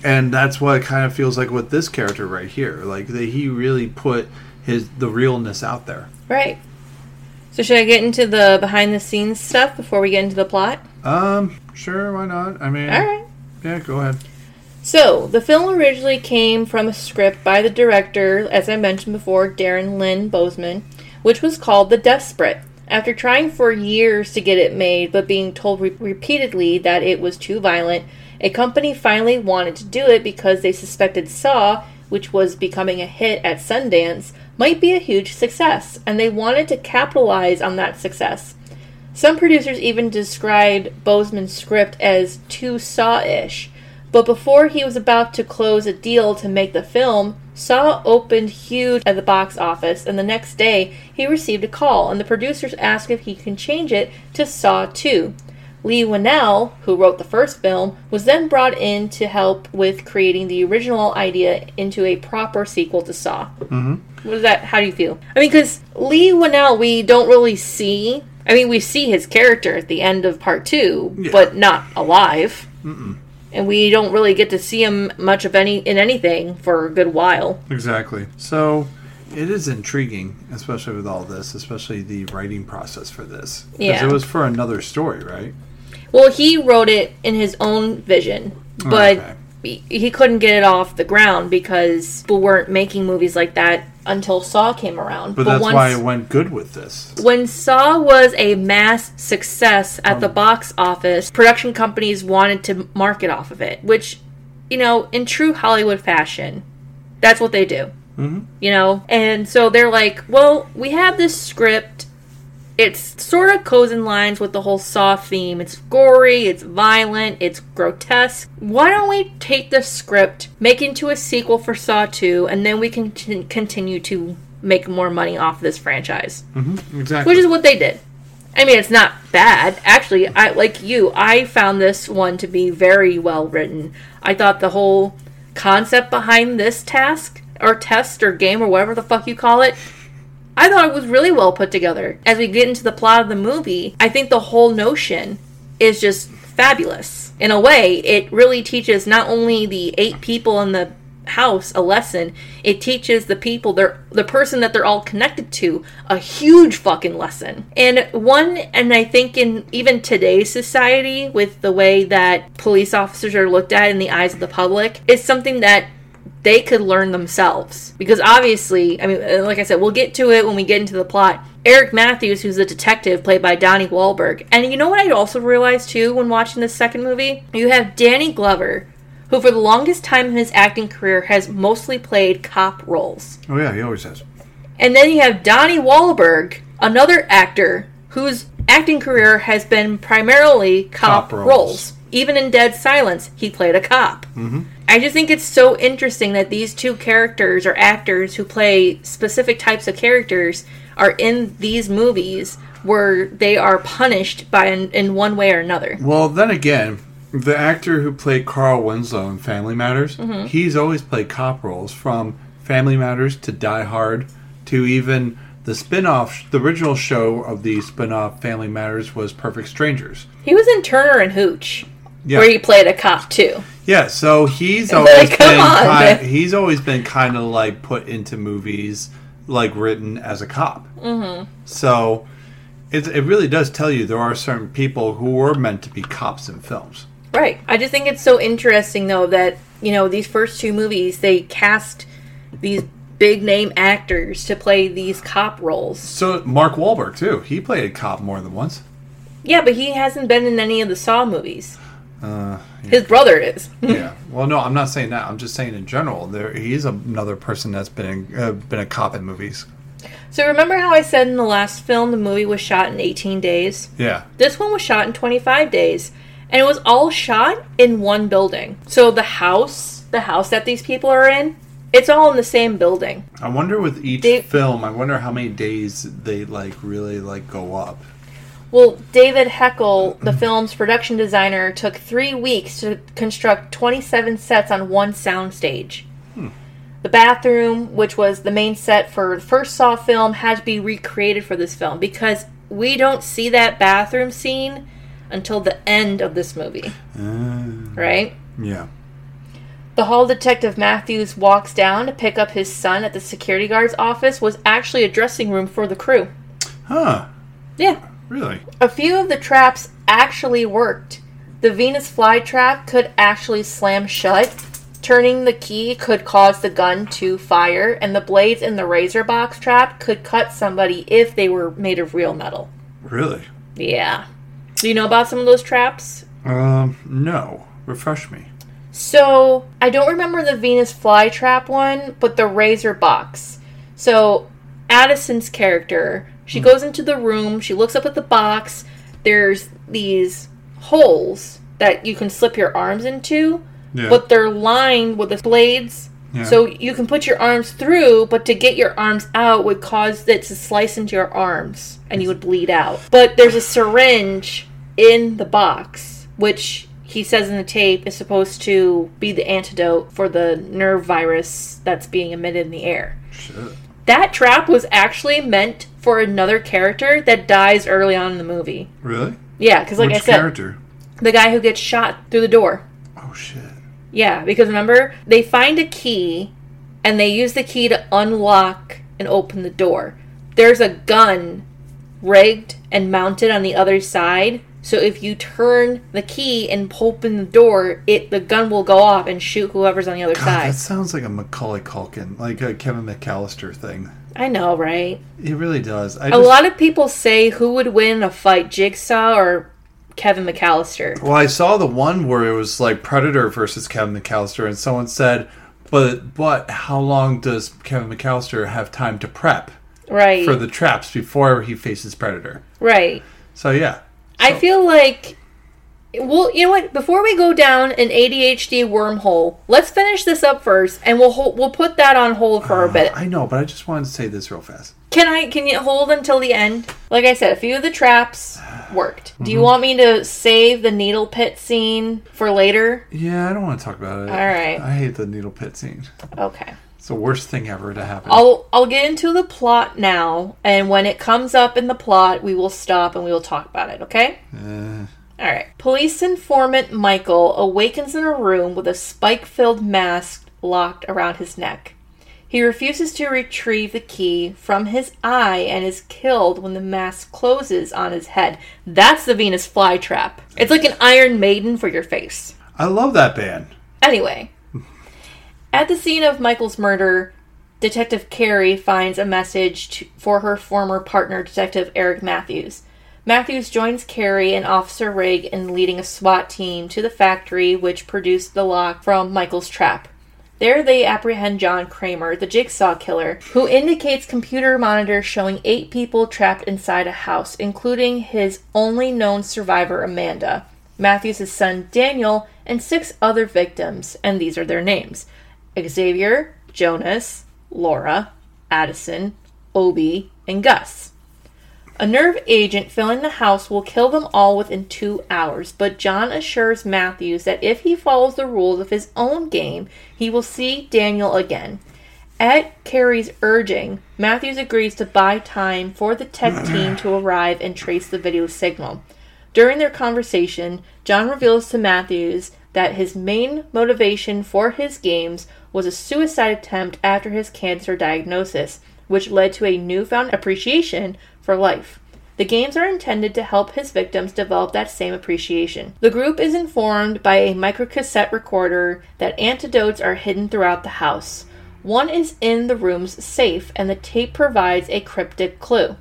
And that's what it kind of feels like with this character right here. Like that he really put his the realness out there. Right. So should I get into the behind the scenes stuff before we get into the plot? Um, sure, why not? I mean, All right. yeah, go ahead. So, the film originally came from a script by the director, as I mentioned before, Darren Lynn Bousman, which was called The Desperate. After trying for years to get it made, but being told re- repeatedly that it was too violent, a company finally wanted to do it because they suspected Saw, which was becoming a hit at Sundance, might be a huge success, and they wanted to capitalize on that success. Some producers even described Bousman's script as too Saw-ish, but before he was about to close a deal to make the film, Saw opened huge at the box office, and the next day he received a call, and the producers asked if he can change it to Saw 2. Leigh Whannell, who wrote the first film, was then brought in to help with creating the original idea into a proper sequel to Saw. Mm-hmm. What is that? How do you feel? I mean, because Leigh Whannell, we don't really see. I mean, we see his character at the end of part two, Yeah. but not alive. And we don't really get to see him much of any in anything for a good while. Exactly. So it is intriguing, especially with all this, especially the writing process for this. Yeah. it was for another story, right? Well, he wrote it in his own vision, but Okay. he, he couldn't get it off the ground because people weren't making movies like that until Saw came around. But, that's why it went good with this. when Saw was a mass success at the box office, production companies wanted to market off of it, which, you know, in true Hollywood fashion, that's what they do. Mm-hmm. You know? And so they're like, well, we have this script. It's sort of goes in lines with the whole Saw theme. It's gory, it's violent, it's grotesque. Why don't we take this script, make it into a sequel for Saw 2, and then we can con- continue to make more money off this franchise? Mm-hmm, exactly. which is what they did. I mean, it's not bad. Actually, I like you. I found this one to be very well written. I thought the whole concept behind this task or test or game or whatever the fuck you call it, I thought it was really well put together. As we get into the plot of the movie, I think the whole notion is just fabulous. In a way, it really teaches not only the eight people in the house a lesson, it teaches the people they're the person that they're all connected to a huge fucking lesson. And one and I think in even today's society with the way that police officers are looked at in the eyes of the public is something that they could learn themselves. Because obviously, I mean, uh, like I said, we'll get to it when we get into the plot. Eric Matthews, who's the detective played by Donnie Wahlberg. And you know what I also realized too when watching this second movie? You have Danny Glover, who for the longest time in his acting career has mostly played cop roles. oh yeah, he always has. And then you have Donnie Wahlberg, another actor whose acting career has been primarily cop, Cop roles. roles. Even in Dead Silence, he played a cop. Mm-hmm. I just think it's so interesting that these two characters or actors who play specific types of characters are in these movies where they are punished by in, in one way or another. Well, then again, the actor who played Carl Winslow in Family Matters, Mm-hmm. he's always played cop roles from Family Matters to Die Hard to even the spin-off the original show of the spin-off Family Matters was Perfect Strangers. He was in Turner and Hooch, Yeah. where he played a cop too. Yeah, so he's [LAUGHS] always come been on, kind, he's always been kind of like put into movies like written as a cop. Mm-hmm. So it it really does tell you there are certain people who were meant to be cops in films. Right. I just think it's so interesting, though, that, you know, these first two movies, they cast these big name actors to play these cop roles. So Mark Wahlberg too, he played a cop more than once. Yeah, but he hasn't been in any of the Saw movies. Uh, His brother is. [LAUGHS] yeah. Well, no, I'm not saying that. I'm just saying in general. There, he's another person that's been in, uh, been a cop in movies. so remember how I said in the last film the movie was shot in 18 days? Yeah. This one was shot in 25 days. And it was all shot in one building. So the house, the house that these people are in, it's all in the same building. I wonder with each They- film, I wonder how many days they like really like go up. Well, David Hackl, the film's production designer, took three weeks to construct 27 sets on one soundstage. The bathroom, which was the main set for the first Saw film, had to be recreated for this film because we don't see that bathroom scene until the end of this movie, Uh, right? yeah. The hall detective Matthews walks down to pick up his son at the security guard's office was actually a dressing room for the crew. Huh. Yeah. Really? A few of the traps actually worked. The Venus flytrap could actually slam shut. Turning the key could cause the gun to fire, and the blades in the razor box trap could cut somebody if they were made of real metal. Really? Yeah. Do you know about some of those traps? Um, no. Refresh me. So, I don't remember the Venus flytrap one, but the razor box. So, Addison's character, she goes into the room, she looks up at the box. There's these holes that you can slip your arms into, Yeah. but they're lined with the blades. Yeah. So you can put your arms through, but to get your arms out would cause it to slice into your arms and you would bleed out. But there's a syringe in the box, which he says in the tape is supposed to be the antidote for the nerve virus that's being emitted in the air. Shit. That trap was actually meant for another character that dies early on in the movie. Really? Yeah, because like Which I said, character? the guy who gets shot through the door. Oh shit. Yeah, because remember, they find a key and they use the key to unlock and open the door. There's a gun rigged and mounted on the other side. So if you turn the key and open the door, it the gun will go off and shoot whoever's on the other God, side. that sounds like a Macaulay Culkin, like a Kevin McAllister thing. I know, right? It really does. I A just, lot of people say who would win a fight, Jigsaw or Kevin McAllister. Well, I saw the one where it was like Predator versus Kevin McAllister, and someone said, "But but how long does Kevin McAllister have time to prep Right. for the traps before he faces Predator?" right. So yeah, I feel like well, you know what? Before we go down an ADHD wormhole, let's finish this up first, and we'll hold, we'll put that on hold for a ah, bit. I know, but I just wanted to say this real fast. Can I? Can you hold until the end? Like I said, a few of the traps [SIGHS] worked. Do you mm-hmm. want me to save the needle pit scene for later? Yeah, I don't want to talk about it. All right. I hate the needle pit scene. Okay. The worst thing ever to happen. I'll I'll get into the plot now, and when it comes up in the plot, we will stop and we will talk about it. Okay. Uh, All right. Police informant Michael awakens in a room with a spike filled mask locked around his neck. He refuses to retrieve the key from his eye and is killed when the mask closes on his head. That's the Venus flytrap. It's like an Iron Maiden for your face. I love that band. Anyway, at the scene of Michael's murder, Detective Kerry finds a message to, for her former partner, Detective Eric Matthews. Matthews joins Kerry and Officer Rigg in leading a SWAT team to the factory which produced the lock from Michael's trap. There they apprehend John Kramer, the jigsaw killer, who indicates computer monitors showing eight people trapped inside a house, including his only known survivor, Amanda, Matthews' son, Daniel, and six other victims, and these are their names Xavier, Jonas, Laura, Addison, Obi, and Gus. A nerve agent filling the house will kill them all within two hours, but John assures Matthews that if he follows the rules of his own game, he will see Daniel again. At Kerry's urging, Matthews agrees to buy time for the tech [CLEARS THROAT] team to arrive and trace the video signal. During their conversation, John reveals to Matthews that his main motivation for his games was a suicide attempt after his cancer diagnosis, which led to a newfound appreciation for life. The games are intended to help his victims develop that same appreciation. The group is informed by a microcassette recorder that antidotes are hidden throughout the house. One is in the room's safe, and the tape provides a cryptic clue.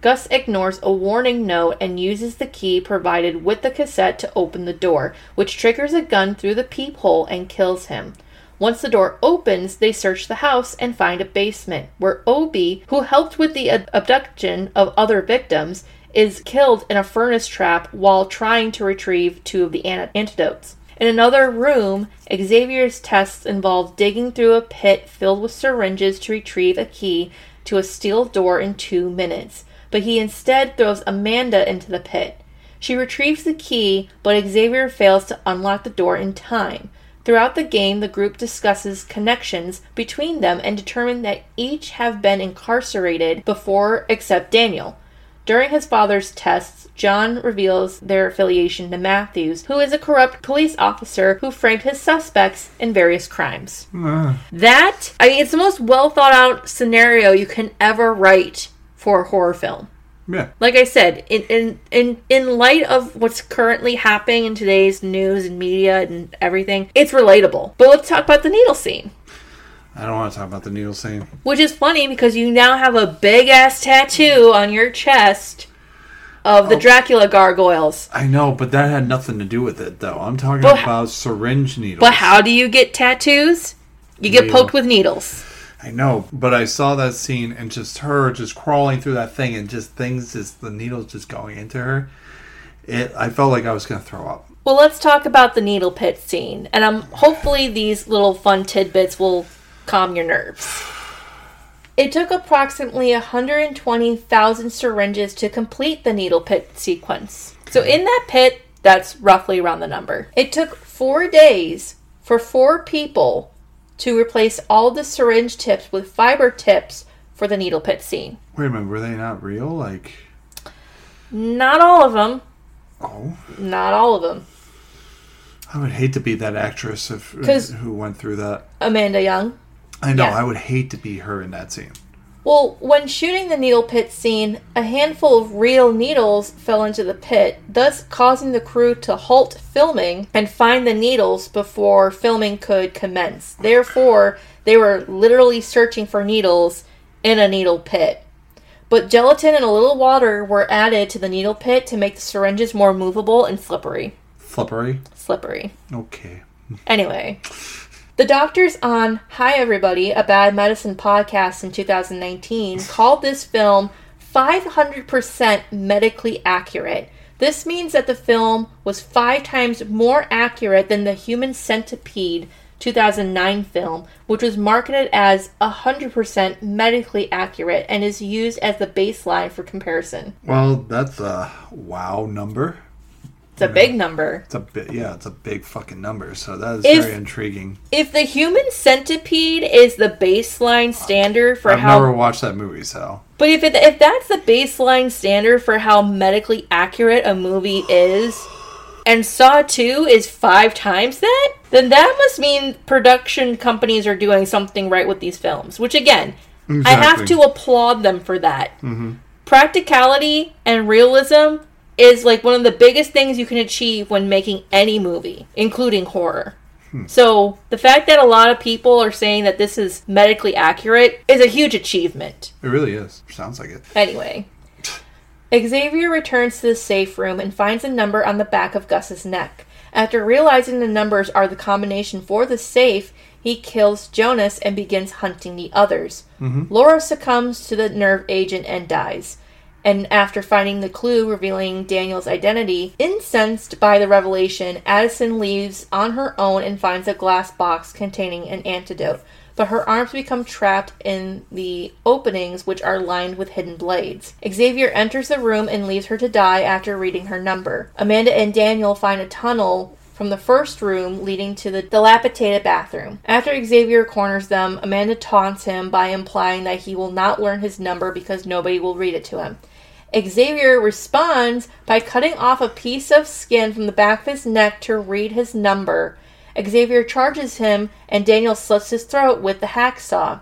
Gus ignores a warning note and uses the key provided with the cassette to open the door, which triggers a gun through the peephole and kills him. Once the door opens, they search the house and find a basement where Obi, who helped with the ab- abduction of other victims, is killed in a furnace trap while trying to retrieve two of the an- antidotes. In another room, Xavier's tests involve digging through a pit filled with syringes to retrieve a key to a steel door in two minutes, but he instead throws Amanda into the pit. She retrieves the key, but Xavier fails to unlock the door in time. Throughout the game, the group discusses connections between them and determine that each have been incarcerated before except Daniel. During his father's tests, John reveals their affiliation to Matthews, who is a corrupt police officer who framed his suspects in various crimes. Ah. That, I mean, it's the most well thought out scenario you can ever write for a horror film. Yeah. Like I said, in in in, in light of what's currently happening in today's news and media and everything, it's relatable. But let's talk about the needle scene. I don't want to talk about the needle scene. Which is funny because you now have a big ass tattoo on your chest of the Oh. Dracula gargoyles. I know, but that had nothing to do with it, though. I'm talking But- about syringe needles. But how do you get tattoos? You get Needle. poked with needles. I know, but I saw that scene and just her just crawling through that thing and just things, just the needles just going into her. It. I felt like I was gonna throw up. Well, let's talk about the needle pit scene, and I'm hopefully these little fun tidbits will calm your nerves. It took approximately 120,000 syringes to complete the needle pit sequence. So in that pit, that's roughly around the number. It took four days for four people to replace all the syringe tips with fiber tips for the needle pit scene. Wait a minute, were they not real? Like, Not all of them. oh, Not all of them. I would hate to be that actress if uh, 'Cause- who went through that. Amanda Young. I know, Yeah. I would hate to be her in that scene. Well, when shooting the needle pit scene, a handful of real needles fell into the pit, thus causing the crew to halt filming and find the needles before filming could commence. Therefore, they were literally searching for needles in a needle pit. But gelatin and a little water were added to the needle pit to make the syringes more movable and slippery. Flippery. Slippery. Okay. Anyway, the doctors on Hi Everybody, a Bad Medicine podcast in 2019, called this film 500% medically accurate. This means that the film was five times more accurate than the Human Centipede 2009 film, which was marketed as 100% medically accurate and is used as the baseline for comparison. Well, that's a wow number. It's a big number. It's a bit, yeah, it's a big fucking number. So that is If- very intriguing. If the Human Centipede is the baseline standard for how. I've how never watched that movie, so But if it, if that's the baseline standard for how medically accurate a movie is, and Saw 2 is five times that, then that must mean production companies are doing something right with these films. Which again, I have to applaud them for that. Mm-hmm. Practicality and realism is like one of the biggest things you can achieve when making any movie, including horror. Hmm. So the fact that a lot of people are saying that this is medically accurate is a huge achievement. it really is. Sounds like it. Anyway, Xavier returns to the safe room and finds a number on the back of Gus's neck. After realizing the numbers are the combination for the safe, he kills Jonas and begins hunting the others. Mm-hmm. Laura succumbs to the nerve agent and dies. And after finding the clue revealing Daniel's identity, incensed by the revelation, Addison leaves on her own and finds a glass box containing an antidote. But her arms become trapped in the openings, which are lined with hidden blades. Xavier enters the room and leaves her to die after reading her number. Amanda and Daniel find a tunnel from the first room leading to the dilapidated bathroom. After Xavier corners them, Amanda taunts him by implying that he will not learn his number because nobody will read it to him. Xavier responds by cutting off a piece of skin from the back of his neck to read his number. Xavier charges him, and Daniel slits his throat with the hacksaw.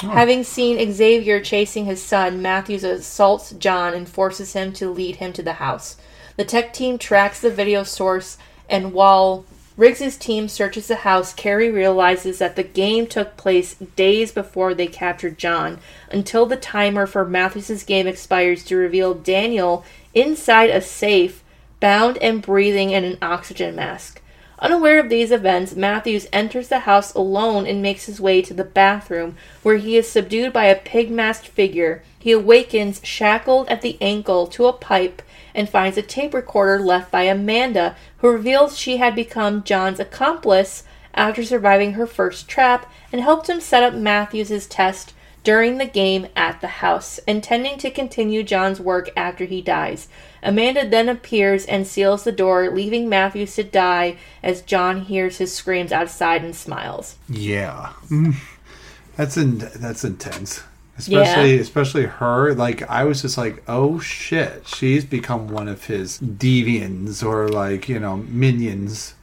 Having seen Xavier chasing his son, Matthews assaults John and forces him to lead him to the house. The tech team tracks the video source, and while Riggs's team searches the house, Kerry realizes that the game took place days before they captured John, until the timer for Matthews' game expires to reveal Daniel inside a safe, bound and breathing in an oxygen mask. Unaware of these events, Matthews enters the house alone and makes his way to the bathroom, where he is subdued by a pig masked figure. He awakens, shackled at the ankle to a pipe, and finds a tape recorder left by Amanda, who reveals she had become John's accomplice after surviving her first trap and helped him set up Matthews' test during the game at the house, intending to continue John's work after he dies. Amanda then appears and seals the door, leaving Matthews to die as John hears his screams outside and smiles. Yeah. Mm. That's in, that's intense. Especially especially her. Like I was just like, oh shit, she's become one of his deviants or like, you know, minions.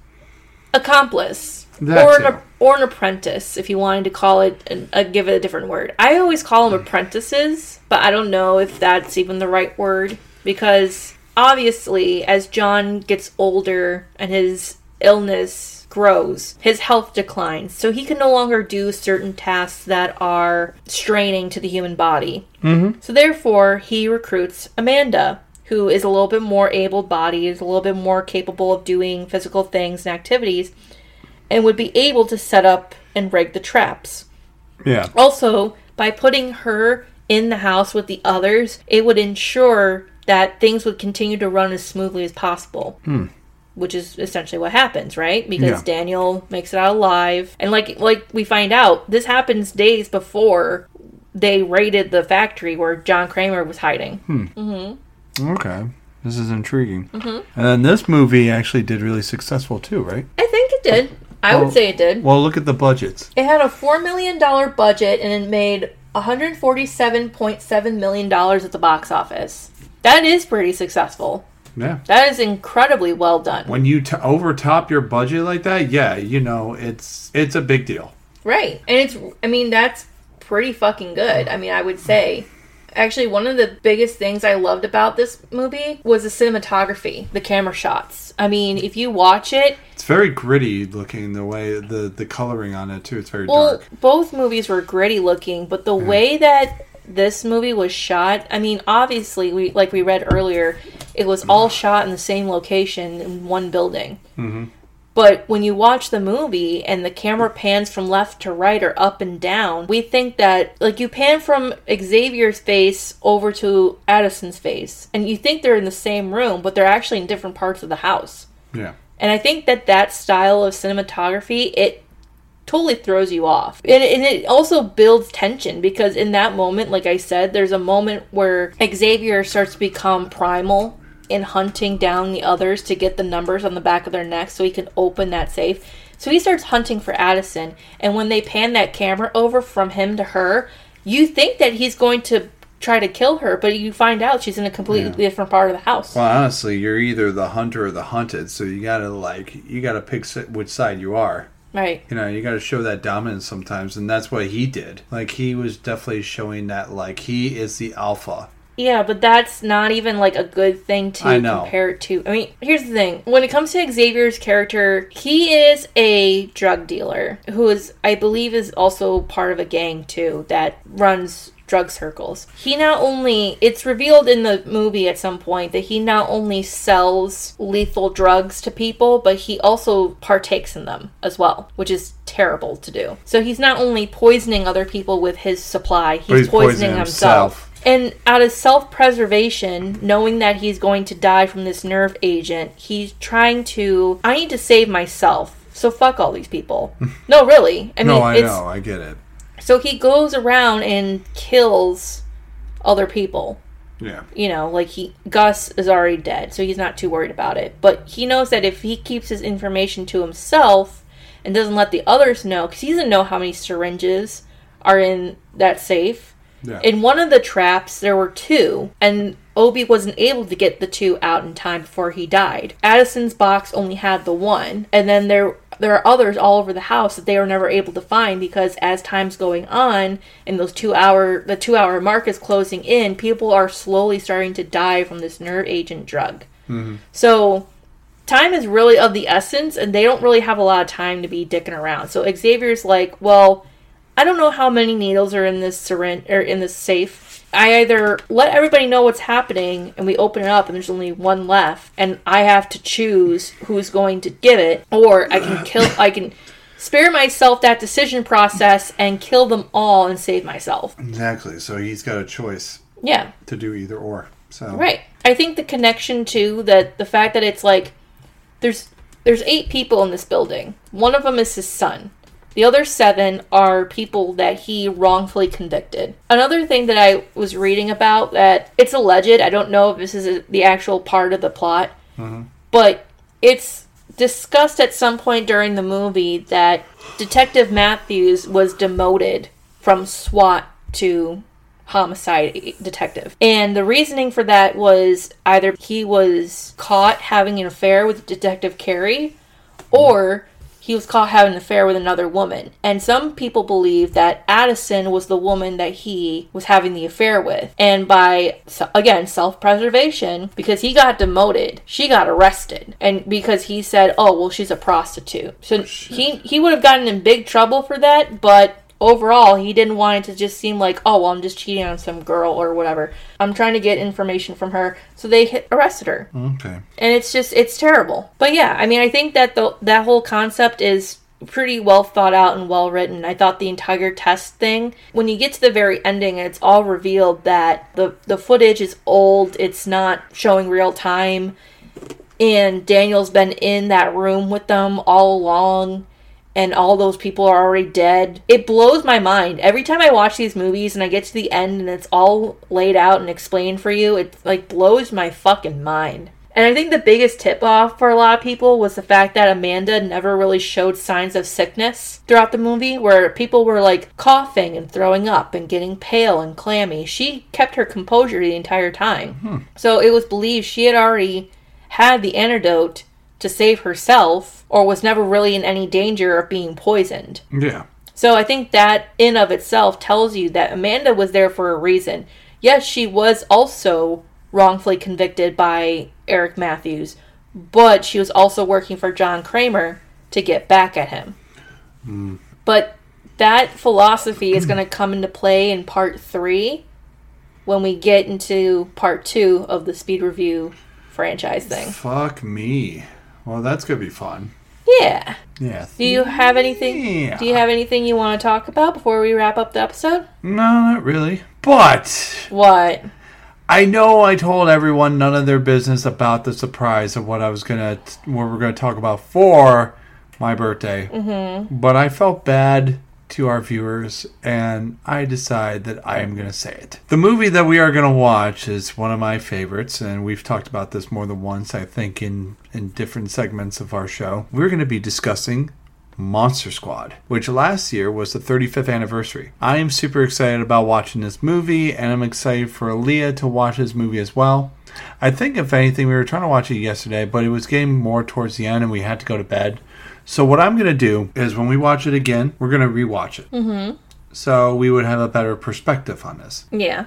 accomplice That or too. an, or an apprentice if you wanted to call it and uh, give it a different word i always call them apprentices but i don't know if that's even the right word because obviously as john gets older and his illness grows his health declines so he can no longer do certain tasks that are straining to the human body mm-hmm. so therefore he recruits amanda who is a little bit more able-bodied is a little bit more capable of doing physical things and activities and would be able to set up and rig the traps. Yeah. Also, by putting her in the house with the others, it would ensure that things would continue to run as smoothly as possible. Hmm. Which is essentially what happens, right? Because Yeah. Daniel makes it out alive, and like like we find out, this happens days before they raided the factory where John Kramer was hiding. Hmm. Mm-hmm. Okay. This is intriguing. Mm-hmm. And then this movie actually did really successful too, right? I think it did. I Well- would say it did. Well, look at the budgets. It had a four million dollar budget and it made one hundred forty seven point seven million dollars at the box office. That is pretty successful. Yeah. That is incredibly well done. When you t- overtop your budget like that, yeah, you know, it's it's a big deal. Right. And it's I mean that's pretty fucking good. I mean, I would say actually one of the biggest things I loved about this movie was the cinematography, the camera shots. I mean, if you watch it, It's very gritty looking the way the the coloring on it too. It's very Well, dark. both movies were gritty looking, but the way that this movie was shot, I mean, obviously, we like we read earlier, it was all shot in the same location in one building. Mm-hmm. But when you watch the movie and the camera pans from left to right or up and down, we think that like you pan from Xavier's face over to Addison's face, and you think they're in the same room, but they're actually in different parts of the house. Yeah. And I think that that style of cinematography, it totally throws you off. And, and it also builds tension because in that moment, like I said, there's a moment where Xavier starts to become primal in hunting down the others to get the numbers on the back of their necks so he can open that safe. So he starts hunting for Addison. And when they pan that camera over from him to her, you think that he's going to try to kill her, but you find out she's in a completely Yeah. different part of the house. Well, honestly, you're either the hunter or the hunted, so you gotta like you gotta pick which side you are. Right. You know, you gotta show that dominance sometimes, and that's what he did. Like he was definitely showing that like he is the alpha. Yeah, but that's not even like a good thing to I know. compare it to. I mean, here's the thing. When it comes to Xavier's character, he is a drug dealer who is I believe is also part of a gang too that runs drug circles. He not only it's revealed in the movie at some point that he not only sells lethal drugs to people, but he also partakes in them as well, which is terrible to do. So he's not only poisoning other people with his supply, he's, oh, he's poisoning, poisoning himself. himself. And out of self preservation, knowing that he's going to die from this nerve agent, he's trying to. I need to save myself. So fuck all these people. [LAUGHS] no, really. I mean, no, I know, I get it. So he goes around and kills other people. Yeah. You know, like he. Gus is already dead, so he's not too worried about it. But he knows that if he keeps his information to himself and doesn't let the others know, because he doesn't know how many syringes are in that safe. Yeah. In one of the traps, there were two, and Obi wasn't able to get the two out in time before he died. Addison's box only had the one, and then there there are others all over the house that they were never able to find because as time's going on and those two hour the two hour mark is closing in, people are slowly starting to die from this nerve agent drug. Mm-hmm. So time is really of the essence, and they don't really have a lot of time to be dicking around. So Xavier's like, well, I don't know how many needles are in this syringe or in this safe. I either let everybody know what's happening and we open it up and there's only one left and I have to choose who's going to give it or I can kill I can spare myself that decision process and kill them all and save myself. Exactly. So he's got a choice Yeah. to do either or. So Right. I think the connection to that the fact that it's like there's there's eight people in this building. One of them is his son. The other seven are people that he wrongfully convicted. Another thing that I was reading about that it's alleged. I don't know if this is a, the actual part of the plot, mm-hmm. but it's discussed at some point during the movie that Detective Matthews was demoted from SWAT to homicide detective. And the reasoning for that was either he was caught having an affair with Detective Kerry or he was caught having an affair with another woman. And some people believe that Addison was the woman that he was having the affair with. And by, again, self preservation, because he got demoted, she got arrested. And because he said, oh, well, she's a prostitute. So oh, he, he would have gotten in big trouble for that, but overall, he didn't want it to just seem like, oh, well, I'm just cheating on some girl or whatever. I'm trying to get information from her. So they hit, arrested her. Okay. And it's just, it's terrible. But yeah, I mean, I think that the, that whole concept is pretty well thought out and well written. I thought the entire test thing, when you get to the very ending and it's all revealed that the, the footage is old, it's not showing real time, and Daniel's been in that room with them all along and all those people are already dead. It blows my mind. Every time I watch these movies and I get to the end and it's all laid out and explained for you, it like blows my fucking mind. And I think the biggest tip off for a lot of people was the fact that Amanda never really showed signs of sickness throughout the movie, where people were like coughing and throwing up and getting pale and clammy. She kept her composure the entire time. Hmm. So it was believed she had already had the antidote to save herself or was never really in any danger of being poisoned. Yeah. So I think that in of itself tells you that Amanda was there for a reason. Yes, she was also wrongfully convicted by Eric Matthews, but she was also working for John Kramer to get back at him. Mm. But that philosophy is going to come into play in part 3 when we get into part 2 of the speed review franchise thing. Fuck me. Well, that's gonna be fun. Yeah. Yeah. Do you have anything? Yeah. Do you have anything you want to talk about before we wrap up the episode? No, not really. But What? I know I told everyone none of their business about the surprise of what I was gonna, what we're gonna talk about for my birthday. Mm-hmm. But I felt bad to our viewers, and I decide that I am going to say it. The movie that we are going to watch is one of my favorites, and we've talked about this more than once, I think, in, in different segments of our show. We're going to be discussing Monster Squad, which last year was the 35th anniversary. I am super excited about watching this movie, and I'm excited for Alea to watch this movie as well. I think, if anything, we were trying to watch it yesterday, but it was getting more towards the end, and we had to go to bed. So what I'm going to do is when we watch it again, we're going to rewatch it. Mm-hmm. So we would have a better perspective on this. Yeah.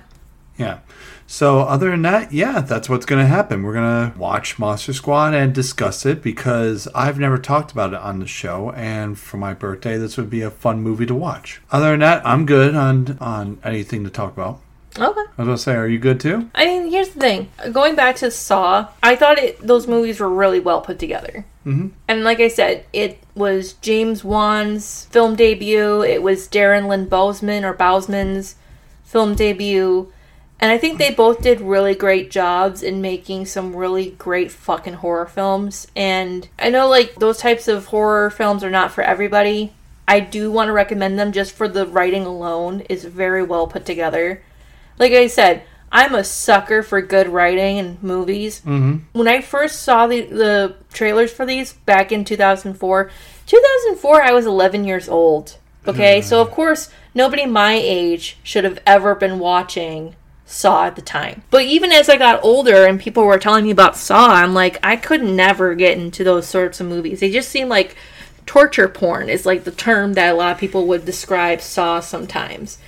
Yeah. So other than that, yeah, that's what's going to happen. We're going to watch Monster Squad and discuss it because I've never talked about it on the show and for my birthday this would be a fun movie to watch. Other than that, I'm good on on anything to talk about. Okay. I was to say, are you good too? I mean, here's the thing. Going back to Saw, I thought it, those movies were really well put together. Mm-hmm. And like I said, it was James Wan's film debut. It was Darren Lynn Bousman or Bousman's film debut. And I think they both did really great jobs in making some really great fucking horror films. And I know, like, those types of horror films are not for everybody. I do want to recommend them just for the writing alone is very well put together. Like I said, I'm a sucker for good writing and movies. Mm-hmm. When I first saw the, the trailers for these back in 2004, 2004, I was 11 years old. Okay, so of course, nobody my age should have ever been watching Saw at the time. But even as I got older and people were telling me about Saw, I'm like, I could never get into those sorts of movies. They just seem like torture porn, is like the term that a lot of people would describe Saw sometimes.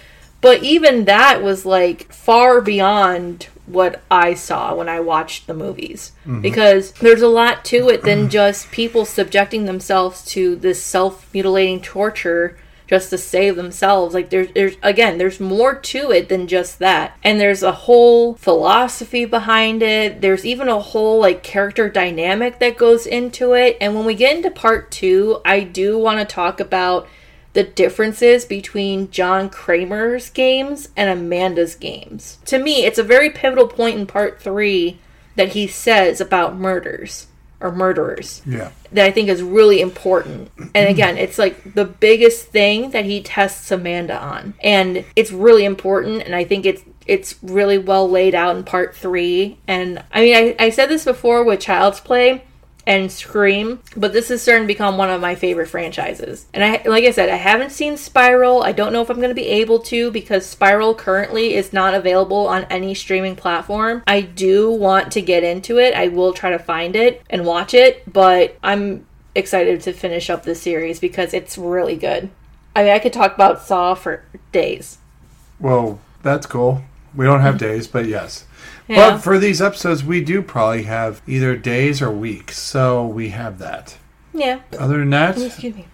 But even that was like far beyond what I saw when I watched the movies. Mm-hmm. Because there's a lot to it than mm-hmm. just people subjecting themselves to this self mutilating torture just to save themselves. Like there's there's again, there's more to it than just that. And there's a whole philosophy behind it. There's even a whole like character dynamic that goes into it. And when we get into part 2, I do want to talk about the differences between John Kramer's games and Amanda's games. To me, it's a very pivotal point in part 3 that he says about murders or murderers Yeah. that I think is really important. And [CLEARS THROAT] again, it's like the biggest thing that he tests Amanda on. And it's really important and I think it's it's really well laid out in part 3. And I mean I, I said this before with Child's Play and Scream, but this is starting to become one of my favorite franchises. And I, like I said, I haven't seen Spiral. I don't know if I'm going to be able to because Spiral currently is not available on any streaming platform. I do want to get into it. I will try to find it and watch it, but I'm excited to finish up this series because it's really good. I mean, I could talk about Saw for days. Well, that's cool. We don't have [LAUGHS] days, but yes. Yeah. But for these episodes, we do probably have either days or weeks, so we have that. Yeah. Other than that, Excuse me.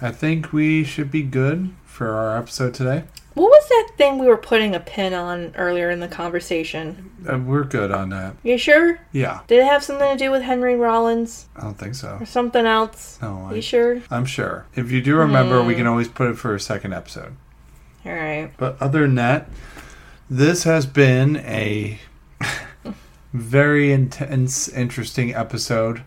I think we should be good for our episode today. What was that thing we were putting a pin on earlier in the conversation? Uh, we're good on that. You sure? Yeah, Did it have something to do with Henry Rollins I don't think so. or something else? No, You sure? I'm sure. If you do remember, we Hmm. can always put it for a second episode. All right. But other than that, this has been a very intense, interesting episode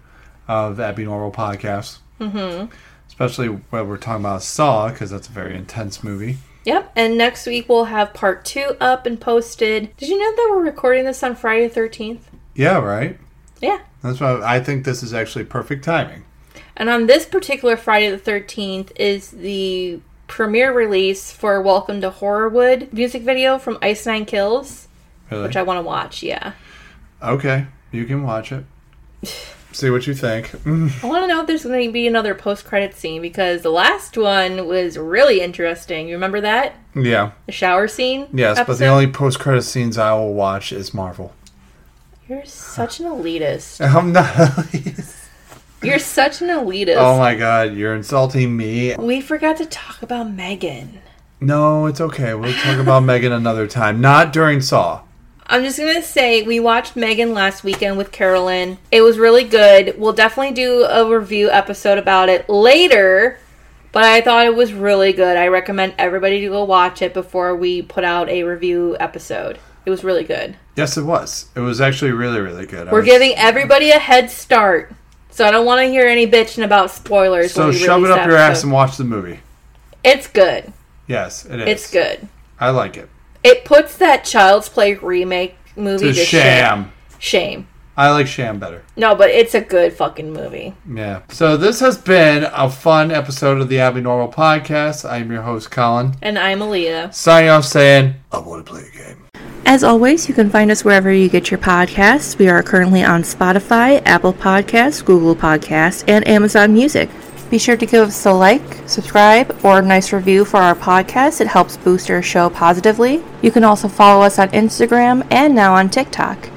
of Abby Normal Podcast. Mm-hmm. Especially when we're talking about Saw, because that's a very intense movie. Yep. And next week we'll have part two up and posted. Did you know that we're recording this on Friday the 13th? Yeah, right? Yeah. That's why I think this is actually perfect timing. And on this particular Friday the 13th is the premiere release for Welcome to Horrorwood music video from Ice Nine Kills, Really? which I want to watch. Yeah. Okay, you can watch it. See what you think. [LAUGHS] I want to know if there's going to be another post credit scene because the last one was really interesting. You remember that? Yeah, The shower scene? yes, but the only post credit scenes I will watch is Marvel. You're such an elitist. [LAUGHS] I'm not. elitist. You're such an elitist. oh my god, you're insulting me. We forgot to talk about Megan. No, it's okay. We'll talk about Megan another time. Not during Saw. I'm just gonna say we watched Megan last weekend with Carolyn. It was really good. We'll definitely do a review episode about it later. But I thought it was really good. I recommend everybody to go watch it before we put out a review episode. It was really good. Yes, it was. It was actually really, really good. We're was- giving everybody a head start. So I don't want to hear any bitching about spoilers. So when we shove it up your ass and watch the movie. It's good. Yes, it is. It's good. I like it. It puts that Child's Play remake movie It's to a sham. Shame. I like Sham better. No, but it's a good fucking movie. Yeah. So this has been a fun episode of the Abby Normal Podcast. I'm your host, Colin. And I'm Alea. Signing off saying, I want to play a game. As always, you can find us wherever you get your podcasts. We are currently on Spotify, Apple Podcasts, Google Podcasts, and Amazon Music. Be sure to give us a like, subscribe, or a nice review for our podcast. It helps boost our show positively. You can also follow us on Instagram and now on TikTok.